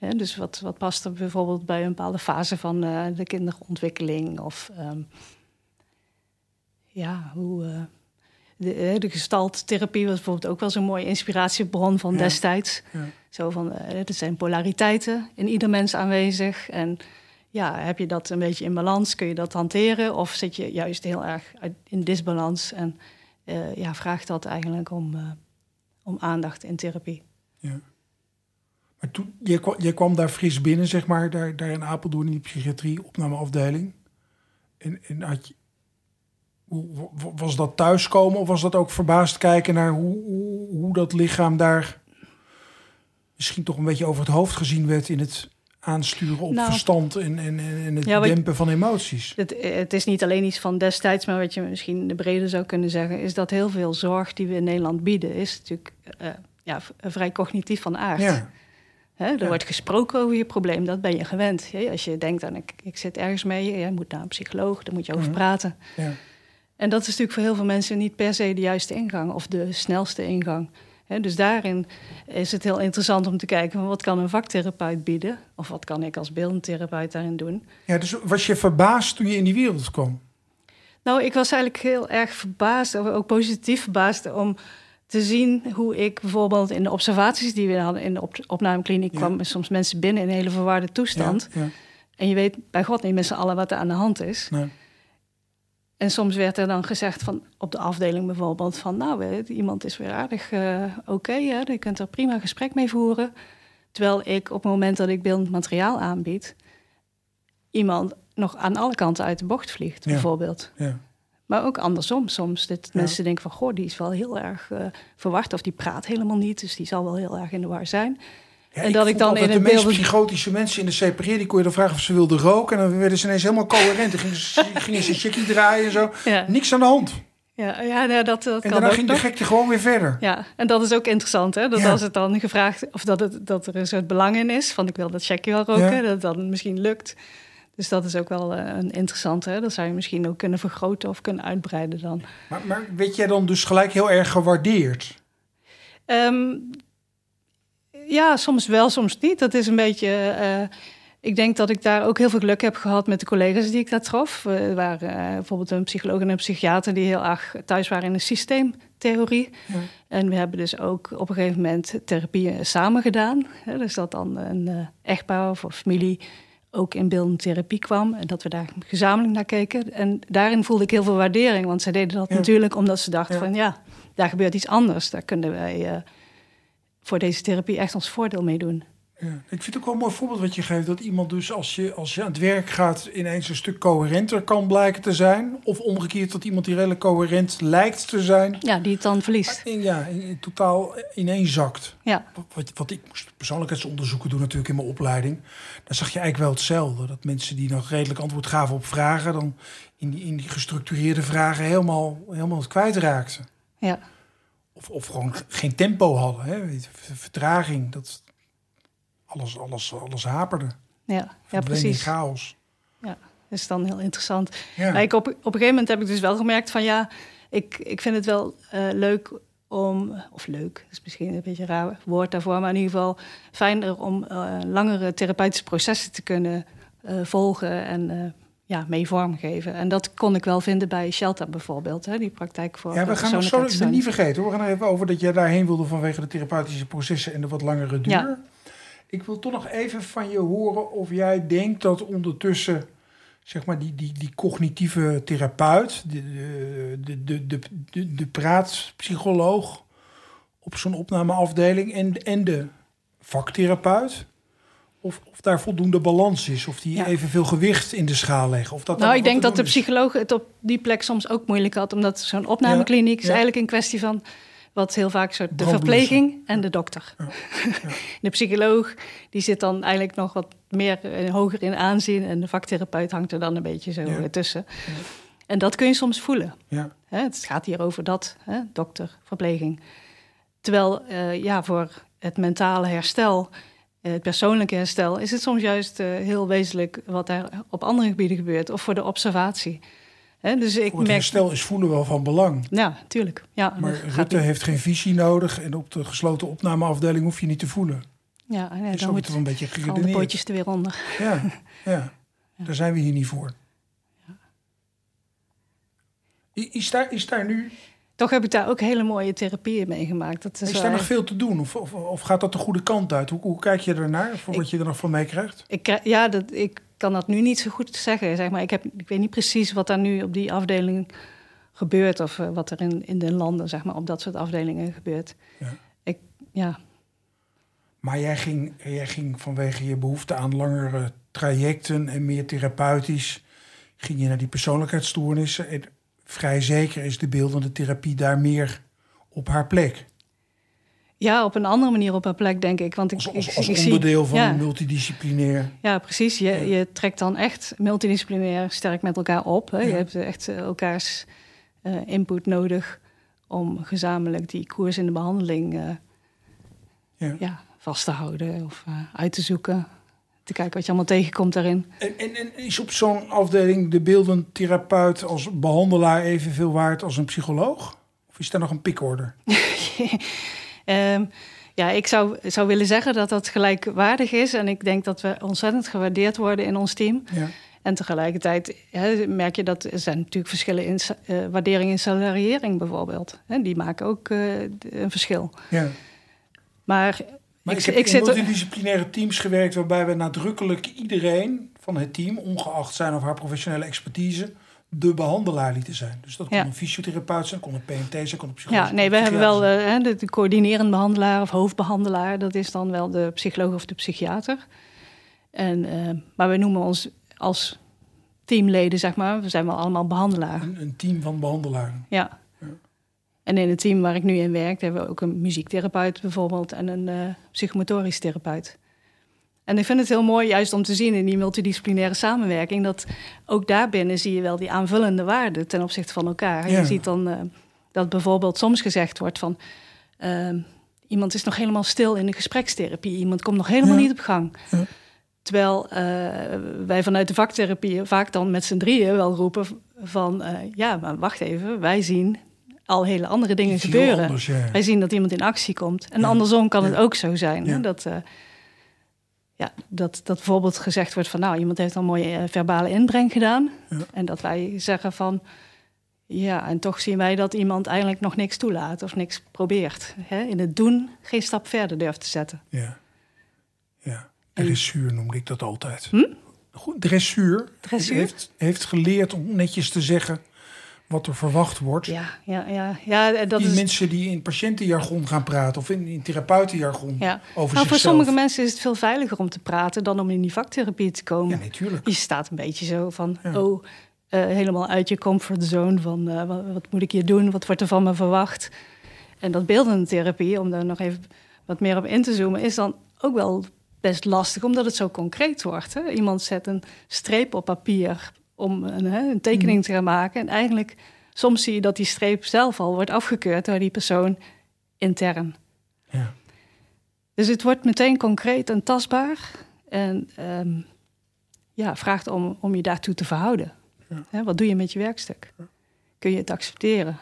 Uh, dus wat, wat past er bijvoorbeeld bij een bepaalde fase van de kinderontwikkeling of um, ja, hoe. Uh, de, eh, de gestalttherapie was bijvoorbeeld ook wel zo'n mooie inspiratiebron van destijds. Ja. Zo van, uh, er zijn polariteiten in ieder mens aanwezig. En ja, heb je dat een beetje in balans? Kun je dat hanteren? Of zit je juist heel erg in disbalans? En uh, ja, vraagt dat eigenlijk om, uh, om aandacht in therapie. Ja. Maar toen, je, kwam, je kwam daar fris binnen, zeg maar, daar, daar in Apeldoorn in de psychiatrie, opnameafdeling. En, en had je, was dat thuiskomen of was dat ook verbaasd kijken naar hoe, hoe, hoe, dat lichaam daar misschien toch een beetje over het hoofd gezien werd in het aansturen op Nou. verstand en, en, en het Ja, dempen van emoties. Het, het is niet alleen iets van destijds, maar wat je misschien de brede zou kunnen zeggen, is dat heel veel zorg die we in Nederland bieden, is natuurlijk eh, ja, v- vrij cognitief van aard. Ja, er Ja. wordt gesproken over je probleem, dat ben je gewend. Als je denkt aan ik, ik zit ergens mee, jij moet naar een psycholoog, daar moet je over Mhm. praten. ja. En dat is natuurlijk voor heel veel mensen niet per se de juiste ingang of de snelste ingang. Dus daarin is het heel interessant om te kijken van wat kan een vaktherapeut bieden, of wat kan ik als beeldend therapeut daarin doen. ja, dus was je verbaasd toen je in die wereld kwam? Nou, ik was eigenlijk heel erg verbaasd, ook positief verbaasd, om te zien hoe ik bijvoorbeeld in de observaties die we hadden in de op opnamekliniek Ja. kwamen soms mensen binnen in een hele verwarde toestand. Ja, ja. En je weet bij God niet met z'n allen wat er aan de hand is. Nee. En soms werd er dan gezegd van op de afdeling bijvoorbeeld van nou, eh, iemand is weer aardig eh, oké, hè, je kunt er prima een gesprek mee voeren. Terwijl ik op het moment dat ik beeldend materiaal aanbied, iemand nog aan alle kanten uit de bocht vliegt, Ja. bijvoorbeeld. Ja. Maar ook andersom soms. Dat Ja. mensen denken van, goh, die is wel heel erg eh, verward... of die praat helemaal niet, dus die zal wel heel erg in de war zijn. Ja, En dat ik dan in de meest beeld- psychotische mensen in de CPR, die kon je dan vragen of ze wilden roken. En dan werden ze ineens helemaal coherent. Dan gingen ze, [laughs] gingen ze chickie draaien en zo. Ja, Niks aan de hand. ja, ja nou, dat, dat En kan daarna ook ging de gekte gewoon weer verder. Ja, en dat is ook interessant, hè? Dat Ja. als het dan gevraagd... of dat, het, dat er een soort belang in is... van ik wil dat checkje wel roken, Ja. dat dan misschien lukt. Dus dat is ook wel eh, een interessante. Hè? Dat zou je misschien ook kunnen vergroten of kunnen uitbreiden dan. Maar, maar werd jij dan dus gelijk heel erg gewaardeerd? Ehm, ja, soms wel, soms niet. Dat is een beetje. eh, ik denk dat ik daar ook heel veel geluk heb gehad met de collega's die ik daar trof. Eh, Er waren eh, bijvoorbeeld een psycholoog en een psychiater die heel erg thuis waren in de systeemtheorie. Ja. En we hebben dus ook op een gegeven moment therapieën samen gedaan. Hè, dus dat dan een eh, echtpaar of familie ook in beeldende therapie kwam. En dat we daar gezamenlijk naar keken. En daarin voelde ik heel veel waardering. Want zij deden dat Ja. natuurlijk omdat ze dachten Ja. van ja, daar gebeurt iets anders. Daar kunnen wij eh, voor deze therapie echt ons voordeel mee doen. Ja. Ik vind het ook wel een mooi voorbeeld wat je geeft. Dat iemand dus als je, als je aan het werk gaat ineens een stuk coherenter kan blijken te zijn. Of omgekeerd dat iemand die redelijk coherent lijkt te zijn. Ja, die het dan verliest. In, ja, in, in totaal ineenzakt. Ja, Wat, wat, ik moest persoonlijkheidsonderzoeken doen natuurlijk in mijn opleiding. Dan zag je eigenlijk wel hetzelfde. Dat mensen die nog redelijk antwoord gaven op vragen... dan in die, in die gestructureerde vragen helemaal, helemaal het kwijtraakten. ja, Of, of gewoon geen tempo hadden. Hè? Vertraging, dat alles, alles, alles haperde. ja, ja precies. chaos. Dat is dan heel interessant. Ja. Maar ik op, op een gegeven moment heb ik dus wel gemerkt van ja, ik, ik vind het wel eh, leuk om, of leuk, dat is misschien een beetje een raar woord daarvoor, maar in ieder geval fijner om eh, langere therapeutische processen te kunnen eh, volgen en ja, mee vormgeven. En dat kon ik wel vinden bij Shelter bijvoorbeeld, hè, die praktijk voor Ja, we gaan nog zo niet vergeten. hoor. We gaan er even over dat jij daarheen wilde vanwege de therapeutische processen en de wat langere duur. Ja. Ik wil toch nog even van je horen of jij denkt dat ondertussen, zeg maar, die, die, die cognitieve therapeut, de, de, de, de, de, de praatpsycholoog op zo'n opnameafdeling en, en de vaktherapeut, of, of daar voldoende balans is, of die Ja. evenveel gewicht in de schaal leggen. Of dat Nou, ik denk dat de psycholoog het op die plek soms ook moeilijk had, omdat zo'n opnamekliniek is eigenlijk een kwestie van wat heel vaak soort de verpleging en de dokter. Ja. Ja. [laughs] De psycholoog die zit dan eigenlijk nog wat meer eh, hoger in aanzien en de vaktherapeut hangt er dan een beetje zo Ja. eh, tussen. En dat kun je soms voelen. Hè? Het gaat hier over dat, hè? dokter, verpleging. Terwijl eh, ja, voor het mentale herstel, het persoonlijke herstel, is het soms juist eh, heel wezenlijk wat er op andere gebieden gebeurt. Of voor de observatie. Hè? Dus ik het merk. herstel is voelen wel van belang. Ja, tuurlijk. Ja, Maar Rutte heeft geen visie nodig en op de gesloten opnameafdeling hoef je niet te voelen. ja, nee, is dan moet wel een beetje al de potjes er weer onder. [laughs] Ja, ja, daar zijn we hier niet voor. I- Is daar, is daar nu Toch heb ik daar ook hele mooie therapieën meegemaakt. Dat is, is daar nog veel te doen? Of, of, of gaat dat de goede kant uit? Hoe, hoe kijk je ernaar voor wat je er nog van meekrijgt? Ik, ja, dat, ik kan dat nu niet zo goed zeggen. Zeg maar. ik, heb, ik weet niet precies wat daar nu op die afdeling gebeurt. Of eh, wat er in, in de landen zeg maar, op dat soort afdelingen gebeurt. Ja. Ik, ja, Maar jij ging, jij ging vanwege je behoefte aan langere trajecten en meer therapeutisch... ging je naar die persoonlijkheidsstoornissen. En vrij zeker is de beeldende therapie daar meer op haar plek. Ja, op een andere manier op haar plek, denk ik. Want ik, Als, als, ik- als ik zie- onderdeel van ja. een multidisciplinair. Ja, precies. Je, je trekt dan echt multidisciplinair sterk met elkaar op. Hè? Je hebt echt eh, elkaars eh, input nodig om gezamenlijk die koers in de behandeling eh, Ja. ja, vast te houden of uit te zoeken. Te kijken wat je allemaal tegenkomt daarin. En, en, en is op zo'n afdeling de beeldend therapeut als behandelaar evenveel waard als een psycholoog? Of is daar nog een pikorde? [laughs] Ehm, ja, ik zou, zou willen zeggen dat dat gelijkwaardig is. En ik denk dat we ontzettend gewaardeerd worden in ons team. Ja. En tegelijkertijd merk je dat er zijn natuurlijk verschillen in eh, waardering en salariering bijvoorbeeld. Hè, die maken ook eh, een verschil. ja. Maar, Maar ik, ik, heb ik in multidisciplinaire teams gewerkt waarbij we nadrukkelijk iedereen van het team, ongeacht zijn of haar professionele expertise, de behandelaar lieten zijn. Dus dat kon Ja. een fysiotherapeut zijn, kon een PMT zijn, kon een psycholoog Ja, nee, we hebben wel eh, de, de coördinerend behandelaar of hoofdbehandelaar. Dat is dan wel de psycholoog of de psychiater. En, eh, maar we noemen ons als teamleden, zeg maar, we zijn wel allemaal behandelaar. een, een team van behandelaren. Ja. En in het team waar ik nu in werk, hebben we ook een muziektherapeut bijvoorbeeld en een eh, psychomotorisch therapeut. En ik vind het heel mooi, juist om te zien in die multidisciplinaire samenwerking, dat ook daarbinnen zie je wel die aanvullende waarden ten opzichte van elkaar. Ja. Je ziet dan eh, dat bijvoorbeeld soms gezegd wordt van ehm, iemand is nog helemaal stil in de gesprekstherapie, iemand komt nog helemaal Ja. niet op gang. Ja. Terwijl eh, wij vanuit de vaktherapie vaak dan met z'n drieën wel roepen van ja, maar wacht even, wij zien al hele andere dingen Iets gebeuren. anders, ja. Wij zien dat iemand in actie komt. En Ja. andersom kan het ook zo zijn. Hè? Dat, eh, ja, dat, dat bijvoorbeeld gezegd wordt van... nou, iemand heeft een mooie eh, verbale inbreng gedaan. En dat wij zeggen van... ja, en toch zien wij dat iemand eigenlijk nog niks toelaat... of niks probeert. Hè? In het doen geen stap verder durft te zetten. Ja. ja. Dressuur noemde ik dat altijd. Hm? Goed, dressuur, Dressuur? Heeft, heeft geleerd om netjes te zeggen wat er verwacht wordt. Ja, ja, ja. ja eh, dat die is... mensen die in patiëntenjargon gaan praten of in, in therapeutenjargon Ja. over Nou, voor sommige mensen is het veel veiliger om te praten dan om in die vaktherapie te komen. Ja, natuurlijk. Je staat een beetje zo van, Ja. oh, eh, helemaal uit je comfortzone. Van eh, wat, wat moet ik hier doen? Wat wordt er van me verwacht? En dat beeldende therapie, om daar nog even wat meer op in te zoomen, is dan ook wel best lastig, omdat het zo concreet wordt. Hè? Iemand zet een streep op papier om een, hè, een tekening te gaan maken. En eigenlijk, soms zie je dat die streep zelf al wordt afgekeurd door die persoon intern. Ja. Dus het wordt meteen concreet en tastbaar. En ehm, ja, vraagt om, om je daartoe te verhouden. Ja. Wat doe je met je werkstuk? Kun je het accepteren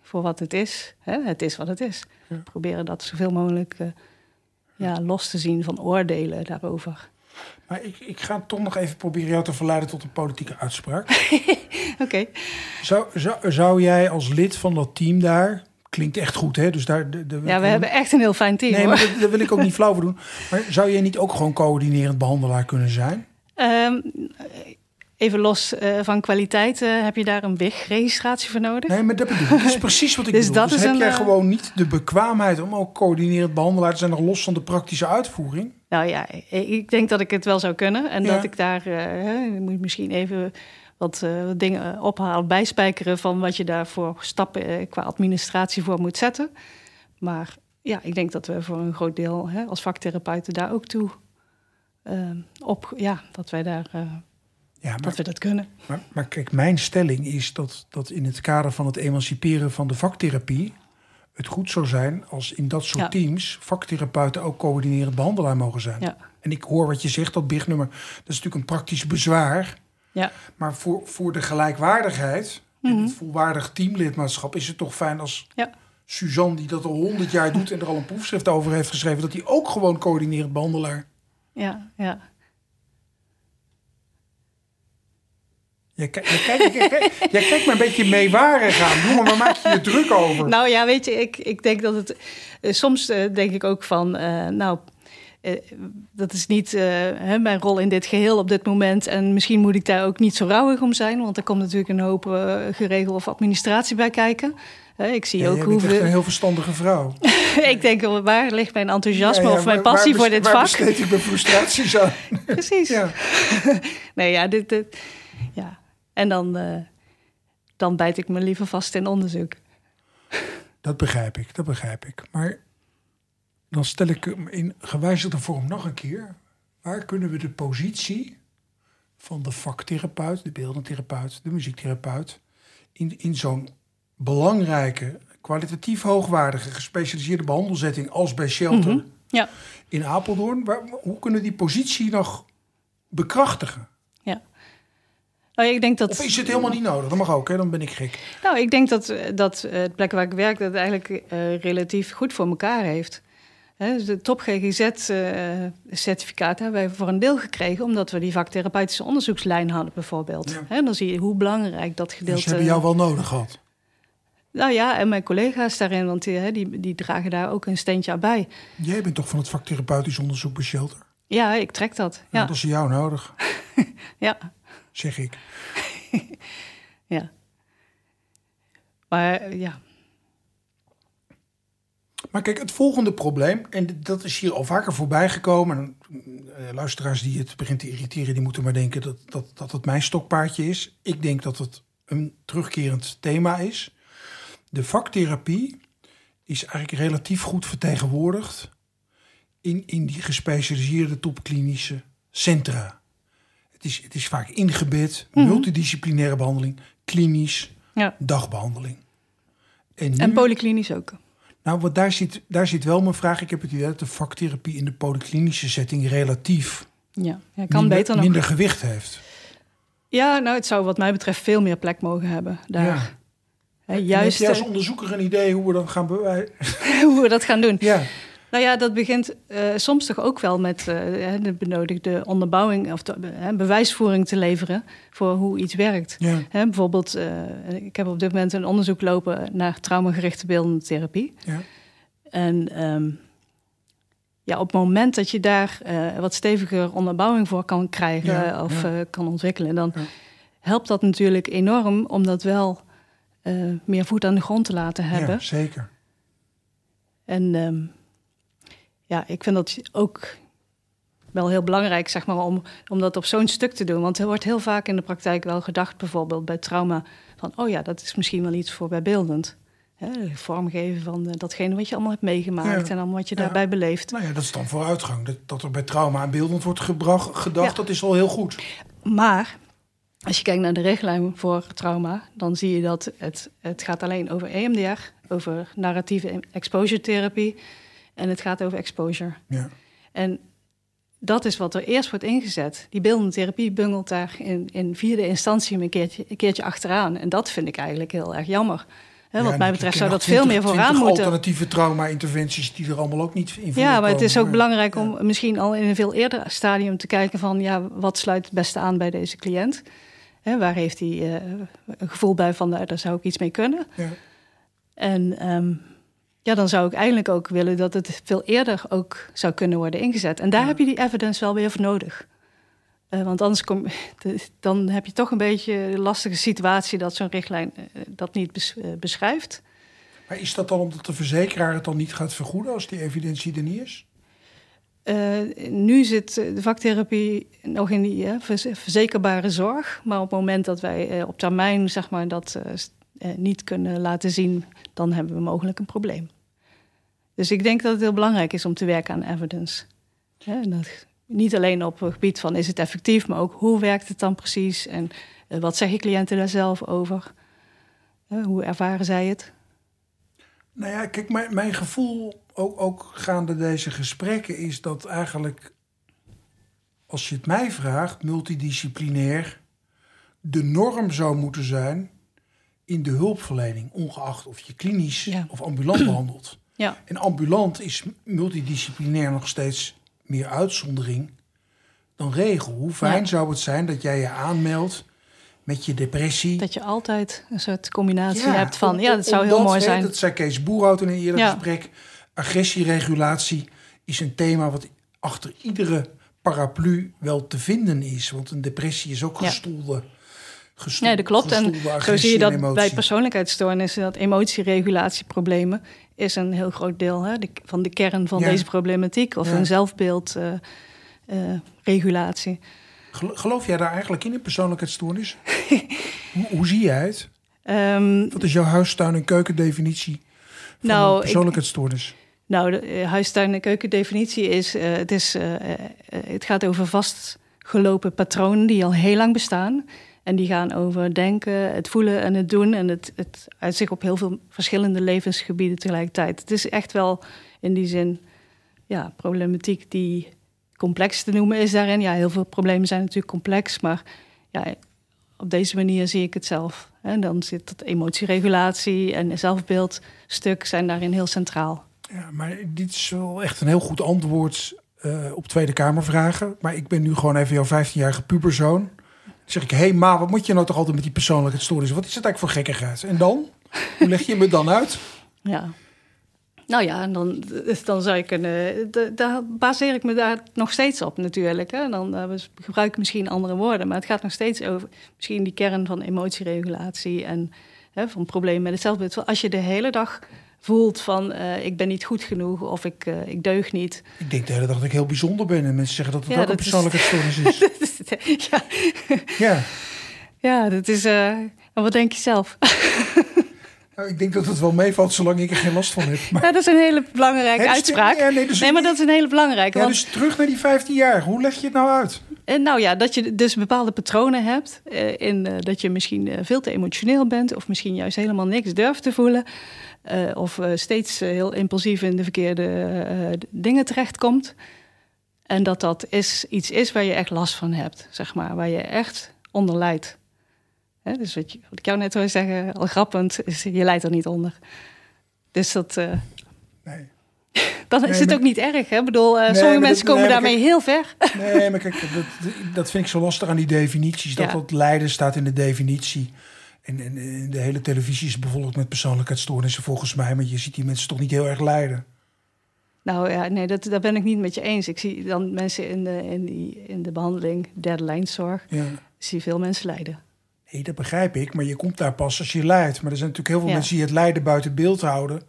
voor wat het is? Hè? Het is wat het is. Ja. Proberen dat zoveel mogelijk eh, ja, los te zien van oordelen daarover. Maar ik, ik ga toch nog even proberen jou te verleiden tot een politieke uitspraak. [laughs] Oké. zou, zou, zou jij als lid van dat team daar... Klinkt echt goed, hè? Dus daar, de, de, Ja, we hebben echt een heel fijn team. Nee, hoor. maar dat, wil ik ook niet flauw voor doen. Maar zou jij niet ook gewoon coördinerend behandelaar kunnen zijn? Ehm, even los eh, van kwaliteit, eh, heb je daar een WIG-registratie voor nodig? Nee, maar dat bedoel ik. Dat is [laughs] precies wat ik Dus bedoel. dat dus is heb een, jij eh, gewoon niet de bekwaamheid om ook coördinerend behandelaar te zijn... nog los van de praktische uitvoering? Nou ja, ik denk dat ik het wel zou kunnen. En Ja. dat ik daar, eh, ik moet misschien even wat eh, dingen ophalen, bijspijkeren van wat je daarvoor stappen eh, qua administratie voor moet zetten. Maar ja, ik denk dat we voor een groot deel hè, als vaktherapeuten daar ook toe eh, op, ja, dat wij daar, eh, Ja, maar, dat we dat kunnen. maar, maar kijk, mijn stelling is dat, dat in het kader van het emanciperen van de vaktherapie... het goed zou zijn als in dat soort Ja. teams... vaktherapeuten ook coördinerend behandelaar mogen zijn. Ja, En ik hoor wat je zegt, dat BIG-nummer... dat is natuurlijk een praktisch bezwaar... ja. Maar voor, voor de gelijkwaardigheid en Mhm. het volwaardig teamlidmaatschap is het toch fijn als Ja. Suzanne, die dat al honderd jaar doet en er al een proefschrift over heeft geschreven, dat hij ook gewoon coördinerend behandelaar. ja, ja. Jij, kijkt- kijkt me een beetje meewarig aan. Jongen, waar maak je je druk over? Nou ja, weet je, ik, ik denk dat het. eh, soms eh, denk ik ook van. eh, nou, dat is niet hè, mijn rol in dit geheel op dit moment. En misschien moet ik daar ook niet zo rouwig om zijn. Want er komt natuurlijk een hoop geregel of administratie bij kijken. Ik zie Ja, ook jij bent echt hoeveel. een heel verstandige vrouw. [laughs] ik denk, waar ligt mijn enthousiasme Ja, ja, of mijn waar- passie waar voor dit waar vak? besteed ik mijn frustraties aan? [laughs] Precies. [laughs] Nee, ja, dit, dit-. En dan, eh, dan bijt ik me liever vast in onderzoek. Dat begrijp ik, dat begrijp ik. Maar Dan stel ik hem in gewijzigde vorm nog een keer. Waar kunnen we de positie van de vaktherapeut, de beeldentherapeut, de muziektherapeut... in, in zo'n belangrijke, kwalitatief hoogwaardige, gespecialiseerde behandelzetting als bij Shelter Mhm. Ja. in Apeldoorn... Waar, hoe kunnen we die positie nog bekrachtigen? Nou, ik denk dat. Of is het helemaal niet nodig? Dat mag ook, hè? dan ben ik gek. Nou, ik denk dat, dat eh, het plek waar ik werk dat eigenlijk eh, relatief goed voor elkaar heeft. Hè, dus de top GGZ-certificaat hebben wij voor een deel gekregen... omdat we die vaktherapeutische onderzoekslijn hadden bijvoorbeeld. Ja. Hè, dan zie je hoe belangrijk dat Dus gedeelte... ze hebben jou wel nodig gehad. Nou ja, en mijn collega's daarin, want die, die, die dragen daar ook een steentje aan bij. Jij bent toch van het vaktherapeutisch onderzoek bij Shelter? Ja, ik trek dat. Ja. Ja, Dat is jou nodig, [laughs] ja, zeg ik. [laughs] ja. Maar eh, ja, Maar kijk, het volgende probleem, en dat is hier al vaker voorbij gekomen. En, eh, luisteraars die het begint te irriteren, die moeten maar denken dat, dat, dat het mijn stokpaardje is. Ik denk dat het een terugkerend thema is. De vaktherapie is eigenlijk relatief goed vertegenwoordigd in, in die gespecialiseerde topklinische centra. Het is, het is vaak ingebed, multidisciplinaire behandeling, klinisch, ja. dagbehandeling. En, nu, en polyklinisch ook. nou, daar zit, daar zit wel mijn vraag. Ik heb het idee dat de vaktherapie in de polyklinische setting relatief Ja, ja kan minder, beter nog. minder gewicht heeft. Ja, nou, het zou wat mij betreft veel meer plek mogen hebben daar. Ja. Hè, En juist heb jij als onderzoeker een idee hoe we dat gaan bewijzen? [laughs] hoe we dat gaan doen. Ja, Nou ja, dat begint eh, soms toch ook wel met eh, de benodigde onderbouwing of de, bewijsvoering te leveren voor hoe iets werkt. ja, Hè, bijvoorbeeld, eh, ik heb op dit moment een onderzoek lopen naar traumagerichte beeldende therapie. ja. En ehm, ja, op het moment dat je daar wat steviger onderbouwing voor kan krijgen Ja, of kan ontwikkelen, dan helpt dat natuurlijk enorm om dat wel meer voet aan de grond te laten hebben. ja zeker. En ehm, ja, ik vind dat ook wel heel belangrijk, zeg maar, om, om dat op zo'n stuk te doen. Want er wordt heel vaak in de praktijk wel gedacht, bijvoorbeeld bij trauma, van oh ja, dat is misschien wel iets voor bijbeeldend. Hè, vormgeven van eh, datgene wat je allemaal hebt meegemaakt Ja. en allemaal wat je Ja. daarbij beleeft. Nou ja, dat is dan vooruitgang. Dat, dat er bij trauma aan beeldend wordt gebracht, gedacht, Ja. dat is al heel goed. Maar als je kijkt naar de richtlijn voor trauma, dan zie je dat het, het gaat alleen over EMDR, over narratieve exposure therapie en het gaat over exposure. Ja. En dat is wat er eerst wordt ingezet. Die beeldende therapie bungelt daar in, in vierde instantie een keertje, een keertje achteraan. En dat vind ik eigenlijk heel erg jammer. Hè, wat Ja, mij betreft zou dat veel 20 meer vooraan 20 moeten. alternatieve trauma-interventies die er allemaal ook niet in Ja, maar het is ook belangrijk Ja. om misschien al in een veel eerder stadium te kijken van ja, wat sluit het beste aan bij deze cliënt? Hè, waar heeft hij eh, een gevoel bij van nou, daar zou ik iets mee kunnen? Ja. En ehm, ja, dan zou ik eigenlijk ook willen dat het veel eerder ook zou kunnen worden ingezet. En daar Ja. heb je die evidence wel weer voor nodig. Eh, want anders kom, [laughs] dan heb je toch een beetje een lastige situatie dat zo'n richtlijn eh, dat niet bes- eh, beschrijft. Maar is dat dan omdat de verzekeraar het dan niet gaat vergoeden als die evidentie er niet is? Nu zit de vaktherapie nog in die verz- verzekerbare zorg. Maar op het moment dat wij op termijn zeg maar, dat niet kunnen laten zien, dan hebben we mogelijk een probleem. Dus ik denk dat het heel belangrijk is om te werken aan evidence. En dat, niet alleen op het gebied van is het effectief, maar ook hoe werkt het dan precies en eh, wat zeggen cliënten daar zelf over? Hoe ervaren zij het? Nou ja, kijk, mijn, mijn gevoel, ook, ook gaande deze gesprekken, is dat eigenlijk, als je het mij vraagt, multidisciplinair de norm zou moeten zijn in de hulpverlening, ongeacht of je klinisch Ja. of ambulant behandelt. Ja, En ambulant is multidisciplinair nog steeds meer uitzondering dan regel. Hoe fijn Ja. zou het zijn dat jij je aanmeldt met je depressie? dat je altijd een soort combinatie Ja, hebt van, om- ja, dat zou heel mooi zijn. Dat zei Kees Boerhout in een eerder Ja. gesprek. Agressieregulatie is een thema wat achter iedere paraplu wel te vinden is. Want een depressie is ook gestoelde, Nee, dat klopt. En zo zie je dat emotie. bij persoonlijkheidsstoornissen, dat emotieregulatieproblemen is een heel groot deel hè, de- van de kern van Ja. deze problematiek. Of Ja. een zelfbeeldregulatie. Gel- Geloof jij daar eigenlijk in, in persoonlijkheidsstoornis? [laughs] hoe, hoe zie jij het? Ehm, Wat is jouw huistuin- en keukendefinitie van Nou, ik- persoonlijkheidsstoornis? Nou, de uh, huistuin- en keukendefinitie is, uh, het, is het gaat over vastgelopen patronen die al heel lang bestaan. En die gaan over denken, het voelen en het doen. En het, het uit zich op heel veel verschillende levensgebieden tegelijkertijd. Het is echt wel in die zin ja, problematiek die complex te noemen is daarin. Ja, heel veel problemen zijn natuurlijk complex, maar ja, op deze manier zie ik het zelf. En dan zit dat emotieregulatie en zelfbeeldstuk zijn daarin heel centraal. Ja, maar dit is wel echt een heel goed antwoord uh, op Tweede Kamervragen. Maar ik ben nu gewoon even jouw 15-jarige puberzoon. Zeg ik, hé hey, ma, wat moet je nou toch altijd met die persoonlijkheidsstoornissen? Wat is het eigenlijk voor gekkigheid? En dan? Hoe leg je me dan uit? [laughs] Ja, nou ja, en dan, dan zou je kunnen. Daar baseer ik me daar nog steeds op, natuurlijk. Hè. Dan uh, gebruik ik misschien andere woorden, maar het gaat nog steeds over misschien die kern van emotieregulatie en hè, van problemen met het zelfbeeld. Als je de hele dag voelt van uh, ik ben niet goed genoeg of ik, uh, ik deug niet. Ik denk de hele dag dat ik heel bijzonder ben en mensen zeggen dat het ja, ook een persoonlijkheidsstoornis is. is. [laughs] ja. ja. Ja, dat is. en wat denk je zelf? [laughs] Nou, ik denk dat het wel meevalt zolang ik er geen last van heb. Maar... Ja, dat is een hele belangrijke uitspraak. Ja, nee, dus nee, maar dat is een hele belangrijke. Ja, want... Dus terug naar die 15 jaar. Hoe leg je het nou uit? En nou ja, dat je dus bepaalde patronen hebt. Uh, in, uh, dat je misschien uh, veel te emotioneel bent. Of misschien juist helemaal niks durft te voelen. Of steeds heel impulsief in de verkeerde dingen terechtkomt. En dat dat is, iets is waar je echt last van hebt. Zeg maar, waar je echt onder lijdt dus wat, je, wat, ik jou net wil zeggen, al grappend, is je leidt er niet onder. Dus dat. Nee. [laughs] Dan is het ook niet erg. Hè? Ik bedoel, uh, sommige mensen komen nee, daarmee heel ver. Nee, maar kijk, dat, dat vind ik zo lastig aan die definities. Dat ja. dat lijden staat in de definitie. En, en, en, de hele televisie is bijvoorbeeld met persoonlijkheidsstoornissen volgens mij. Maar je ziet die mensen toch niet heel erg lijden. Nou ja, nee, dat, daar ben ik niet met je eens. Ik zie dan mensen in de, in die, in de behandeling, derde lijnzorg, ja. zie veel mensen lijden. Nee, dat begrijp ik. Maar je komt daar pas als je lijdt. Maar er zijn natuurlijk heel veel mensen die het lijden buiten beeld houden.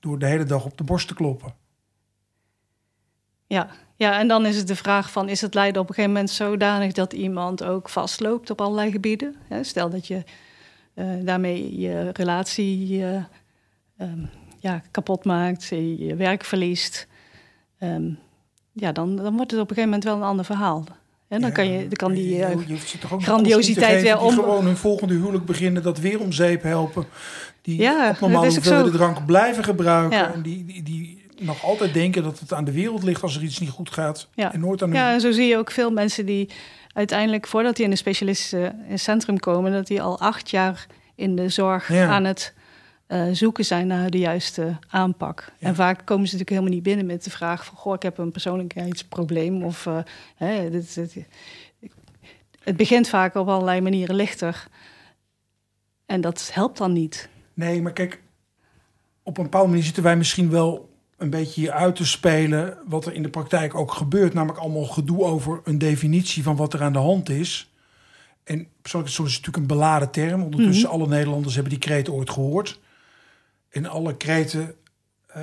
door de hele dag op de borst te kloppen. Ja, ja, en dan is het de vraag van... is het lijden op een gegeven moment zodanig dat iemand ook vastloopt op allerlei gebieden? Stel dat je daarmee je relatie uh, um, ja, kapot maakt, je werk verliest. Um, ja, dan, dan wordt het op een gegeven moment wel een ander verhaal. En dan, kan, je, dan kan die uh, je, grandiositeit weer om. gewoon hun volgende huwelijk beginnen, dat weer om zeep helpen. Die ja, op normaal hoeveelheden drank blijven gebruiken. Ja. En die, die, die nog altijd denken dat het aan de wereld ligt als er iets niet goed gaat. Ja, en nooit aan ja en zo zie je ook veel mensen die uiteindelijk, voordat die in een specialist centrum komen, dat die al acht jaar in de zorg aan het uh, zoeken zijn naar de juiste aanpak. En vaak komen ze natuurlijk helemaal niet binnen met de vraag van... goh, ik heb een persoonlijkheidsprobleem of... Uh, hè, dit, dit, het begint vaak op allerlei manieren lichter. En dat helpt dan niet. Nee, maar kijk, op een bepaalde manier zitten wij misschien wel een beetje hier uit te spelen... wat er in de praktijk ook gebeurt. Namelijk allemaal gedoe over een definitie van wat er aan de hand is... En persoonlijk is natuurlijk een beladen term. Ondertussen, mm alle Nederlanders hebben die kreet ooit gehoord in alle kreten, uh,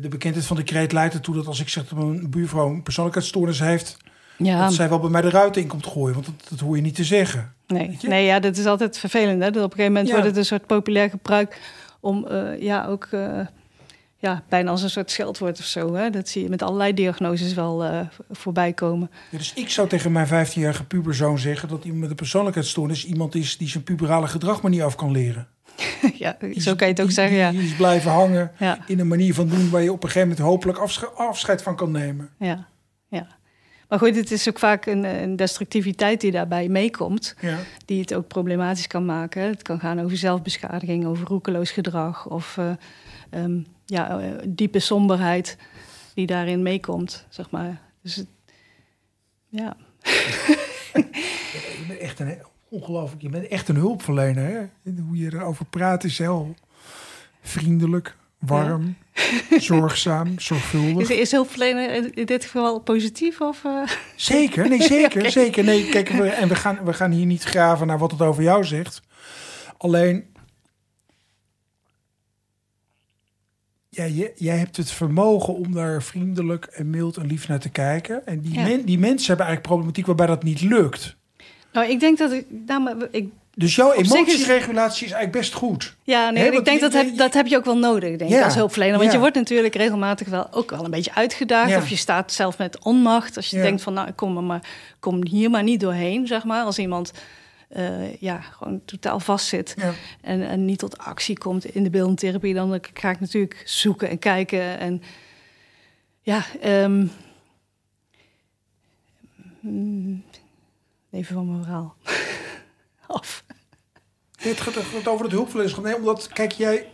de, bekendheid van de kreet leidt ertoe dat als ik zeg dat mijn buurvrouw een persoonlijkheidsstoornis heeft, ja. dat zij wel bij mij de ruiten in komt gooien. Want dat, dat hoor je niet te zeggen. Nee, nee ja, dat is altijd vervelend. Hè? Dat op een gegeven moment wordt het een soort populair gebruik om uh, ja, ook uh, ja, bijna als een soort scheldwoord of zo. Hè? Dat zie je met allerlei diagnoses wel uh, voorbij komen. Ja, dus ik zou tegen mijn 15-jarige puberzoon zeggen dat iemand met een persoonlijkheidsstoornis iemand is die zijn puberale gedrag maar niet af kan leren. [laughs] ja, zo kan je het ook zeggen. Ja. Die is blijven hangen in een manier van doen waar je op een gegeven moment hopelijk afscheid van kan nemen. Ja, ja. Maar goed, het is ook vaak een, een destructiviteit die daarbij meekomt, ja. die het ook problematisch kan maken. Het kan gaan over zelfbeschadiging, over roekeloos gedrag of uh, um, ja, uh, diepe somberheid die daarin meekomt, zeg maar. Dus het, ja. [laughs] je bent echt een ongelooflijk. Je bent echt een hulpverlener. Hè? Hoe je erover praat is heel vriendelijk, warm, [laughs] zorgzaam, zorgvuldig. Is, is hulpverlener in dit geval positief? Of, uh... Zeker, nee, zeker, [laughs] zeker. Nee, kijk, we, en we gaan, we gaan hier niet graven naar wat het over jou zegt. Alleen, ja, je, jij hebt het vermogen om daar vriendelijk en mild en lief naar te kijken. En die, men, die mensen hebben eigenlijk problematiek waarbij dat niet lukt. Nou, ik denk dat ik, nou, ik Dus jouw emotieregulatie is eigenlijk best goed. Ja, nee, ik denk je- dat, heb, je- dat heb je ook wel nodig, denk Ja, ik, als hulpverlener. Want ja. je wordt natuurlijk regelmatig wel ook wel een beetje uitgedaagd. Ja. Of je staat zelf met onmacht. Als je denkt van, nou, ik kom, er maar, kom hier maar niet doorheen, zeg maar. Als iemand eh, ja, gewoon totaal vastzit Ja. en, en niet tot actie komt in de beeldende therapie... dan ga ik natuurlijk zoeken en kijken. En ja, ehm, mm, even van mijn verhaal [laughs] af. Nee, Het gaat, het gaat over het hulpverlenerschap. Nee, omdat, kijk, jij,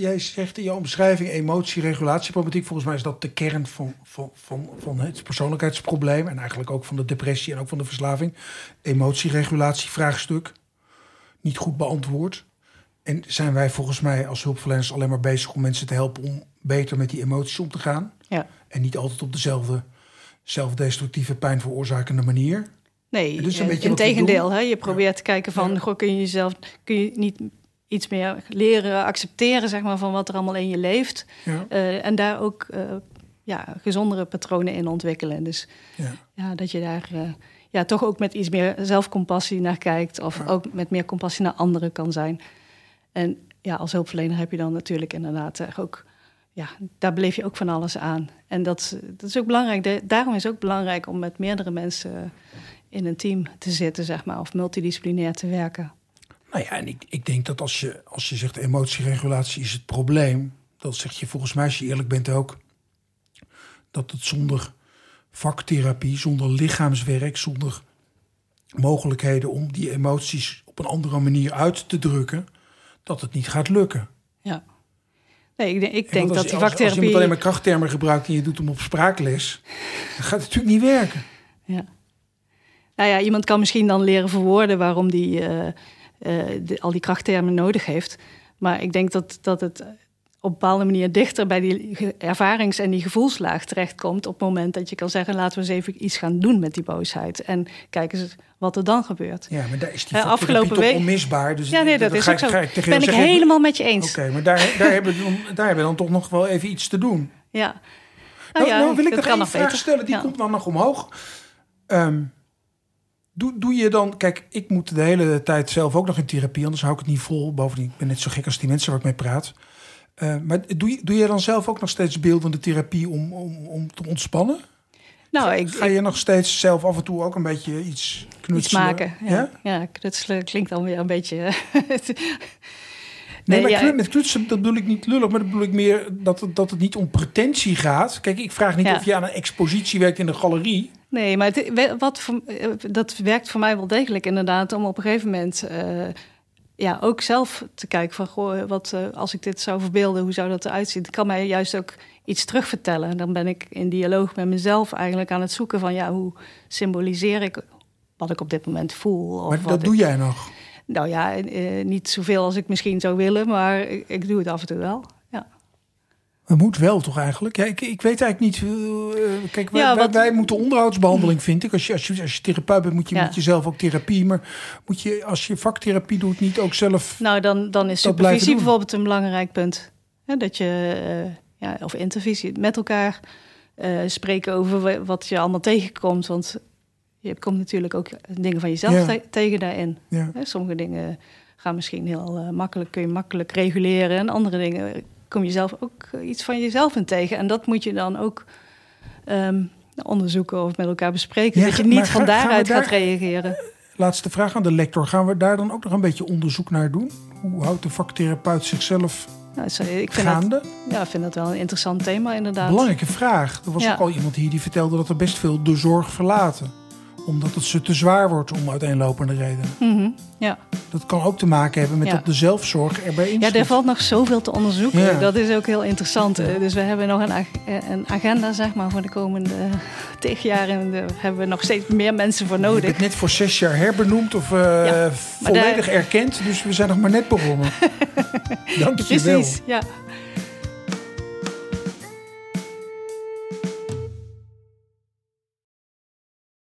jij zegt in jouw omschrijving emotieregulatieproblematiek. Volgens mij is dat de kern van, van, van, van het persoonlijkheidsprobleem. En eigenlijk ook van de depressie en ook van de verslaving. Emotieregulatievraagstuk. Niet goed beantwoord. En zijn wij volgens mij als hulpverleners alleen maar bezig om mensen te helpen om beter met die emoties om te gaan. Ja. En niet altijd op dezelfde zelfdestructieve, pijn veroorzakende manier. Nee, is een in tegendeel. Hè? Je probeert te kijken van, Ja. goh, kun je jezelf kun je niet iets meer leren accepteren zeg maar, van wat er allemaal in je leeft. Ja, Eh, en daar ook eh, ja, gezondere patronen in ontwikkelen. Dus ja. ja, dat je daar eh, ja, toch ook met iets meer zelfcompassie naar kijkt. Of Ja. ook met meer compassie naar anderen kan zijn. En ja, als hulpverlener heb je dan natuurlijk inderdaad ook... Ja, daar beleef je ook van alles aan. En dat, is- dat is ook belangrijk. De- daarom is het ook belangrijk om met meerdere mensen in een team te zitten, zeg maar. Of multidisciplinair te werken. Nou ja, en ik, ik denk dat als je, als je zegt emotieregulatie is het probleem, dan zeg je volgens mij, als je eerlijk bent ook, dat het zonder vaktherapie, zonder lichaamswerk, zonder mogelijkheden om die emoties op een andere manier uit te drukken, dat het niet gaat lukken. Ja. Nee, ik, denk- ik En denk want dat als, die als, als vaktherapie... iemand alleen maar krachttermen gebruikt en je doet hem op spraakles, dan gaat het natuurlijk niet werken. Ja. Nou ja, iemand kan misschien dan leren verwoorden waarom die eh, de- al die krachttermen nodig heeft. Maar ik denk dat, dat het op een bepaalde manier dichter bij die ervarings- en die gevoelslaag terechtkomt. op het moment dat je kan zeggen: laten we eens even iets gaan doen met die boosheid. En kijken eens wat er dan gebeurt. Ja, maar daar is die Eh, afgelopen week- onmisbaar. Dus Ja, nee, dat is ga ook ik- zo. ga ik tegen Ben ik zeggen, helemaal met je eens. Oké, maar daar, daar, hebben we dan, daar hebben we dan toch nog wel even iets te doen. Ja. Nou, ja, nou wil ik nog nog vraag beter. stellen, die Ja. komt dan nog omhoog. Ehm, doe, doe je dan... Kijk, ik moet de hele tijd zelf ook nog in therapie, anders hou ik het niet vol. Bovendien, ik ben net zo gek als die mensen waar ik mee praat. Eh, maar doe je, doe je dan zelf ook nog steeds beeldende therapie om, om, om te ontspannen? Nou, ik, Ga je nog steeds zelf af en toe ook een beetje iets knutselen? iets maken. Ja, Ja? ja? knutselen klinkt dan weer een beetje. [laughs] Nee, Nee, maar ja, met knutsen, dat bedoel ik niet lullig, maar dat bedoel ik meer dat het, dat het niet om pretentie gaat. Kijk, ik vraag niet of je aan een expositie werkt in een galerie. Nee, maar het, wat voor, eh, dat werkt voor mij wel degelijk inderdaad om op een gegeven moment eh, ja, ook zelf te kijken van goh, wat eh, als ik dit zou verbeelden, hoe zou dat eruit zien? Het kan mij juist ook iets terugvertellen. Dan ben ik in dialoog met mezelf eigenlijk aan het zoeken van ja, hoe symboliseer ik wat ik op dit moment voel? Of Maar wat dat ik- doe jij nog. Nou ja, eh, niet zoveel als ik misschien zou willen, maar ik, ik doe het af en toe wel. Ja. Het moet wel toch eigenlijk? Ja, ik, ik weet eigenlijk niet. eh, kijk, wij, Ja, wij, wat- wij moeten onderhoudsbehandeling, vind ik. Als je, als je, als je therapeut bent, moet je Ja. met jezelf ook therapie. Maar moet je, als je vaktherapie doet, niet ook zelf. Nou, dan, dan is supervisie bijvoorbeeld een belangrijk punt. Hè, dat je, eh, ja, of intervisie, met elkaar eh, spreken over wa- wat je allemaal tegenkomt. Want je komt natuurlijk ook dingen van jezelf Ja. te- tegen daarin. Ja. Sommige dingen gaan misschien heel makkelijk, kun je makkelijk reguleren. En andere dingen kom je zelf ook eh, iets van jezelf in tegen. En dat moet je dan ook ehm, onderzoeken of met elkaar bespreken. Ja, dat je niet ga- van daaruit daar- gaat reageren. Laatste vraag aan de lector. Gaan we daar dan ook nog een beetje onderzoek naar doen? Hoe houdt de vaktherapeut zichzelf Nou, zo- ik vind dat, gaande? ja, ik vind dat wel een interessant thema inderdaad. Belangrijke vraag. Er was Ja. ook al iemand hier die vertelde dat er best veel de zorg verlaten. Omdat het ze te zwaar wordt om uiteenlopende redenen. Mhm, ja. Dat kan ook te maken hebben met Ja. dat de zelfzorg erbij ja, inschiet. er valt nog zoveel te onderzoeken. Ja. Dat is ook heel interessant. Ja. Dus we hebben nog een, ag- eh, een agenda zeg maar, voor de komende [laughs] tig jaar. En daar hebben we nog steeds meer mensen voor Je nodig. bent net voor zes jaar herbenoemd of eh, Ja, volledig erkend. Dus we zijn nog maar net begonnen. [laughs] Dank je wel. Precies, ja.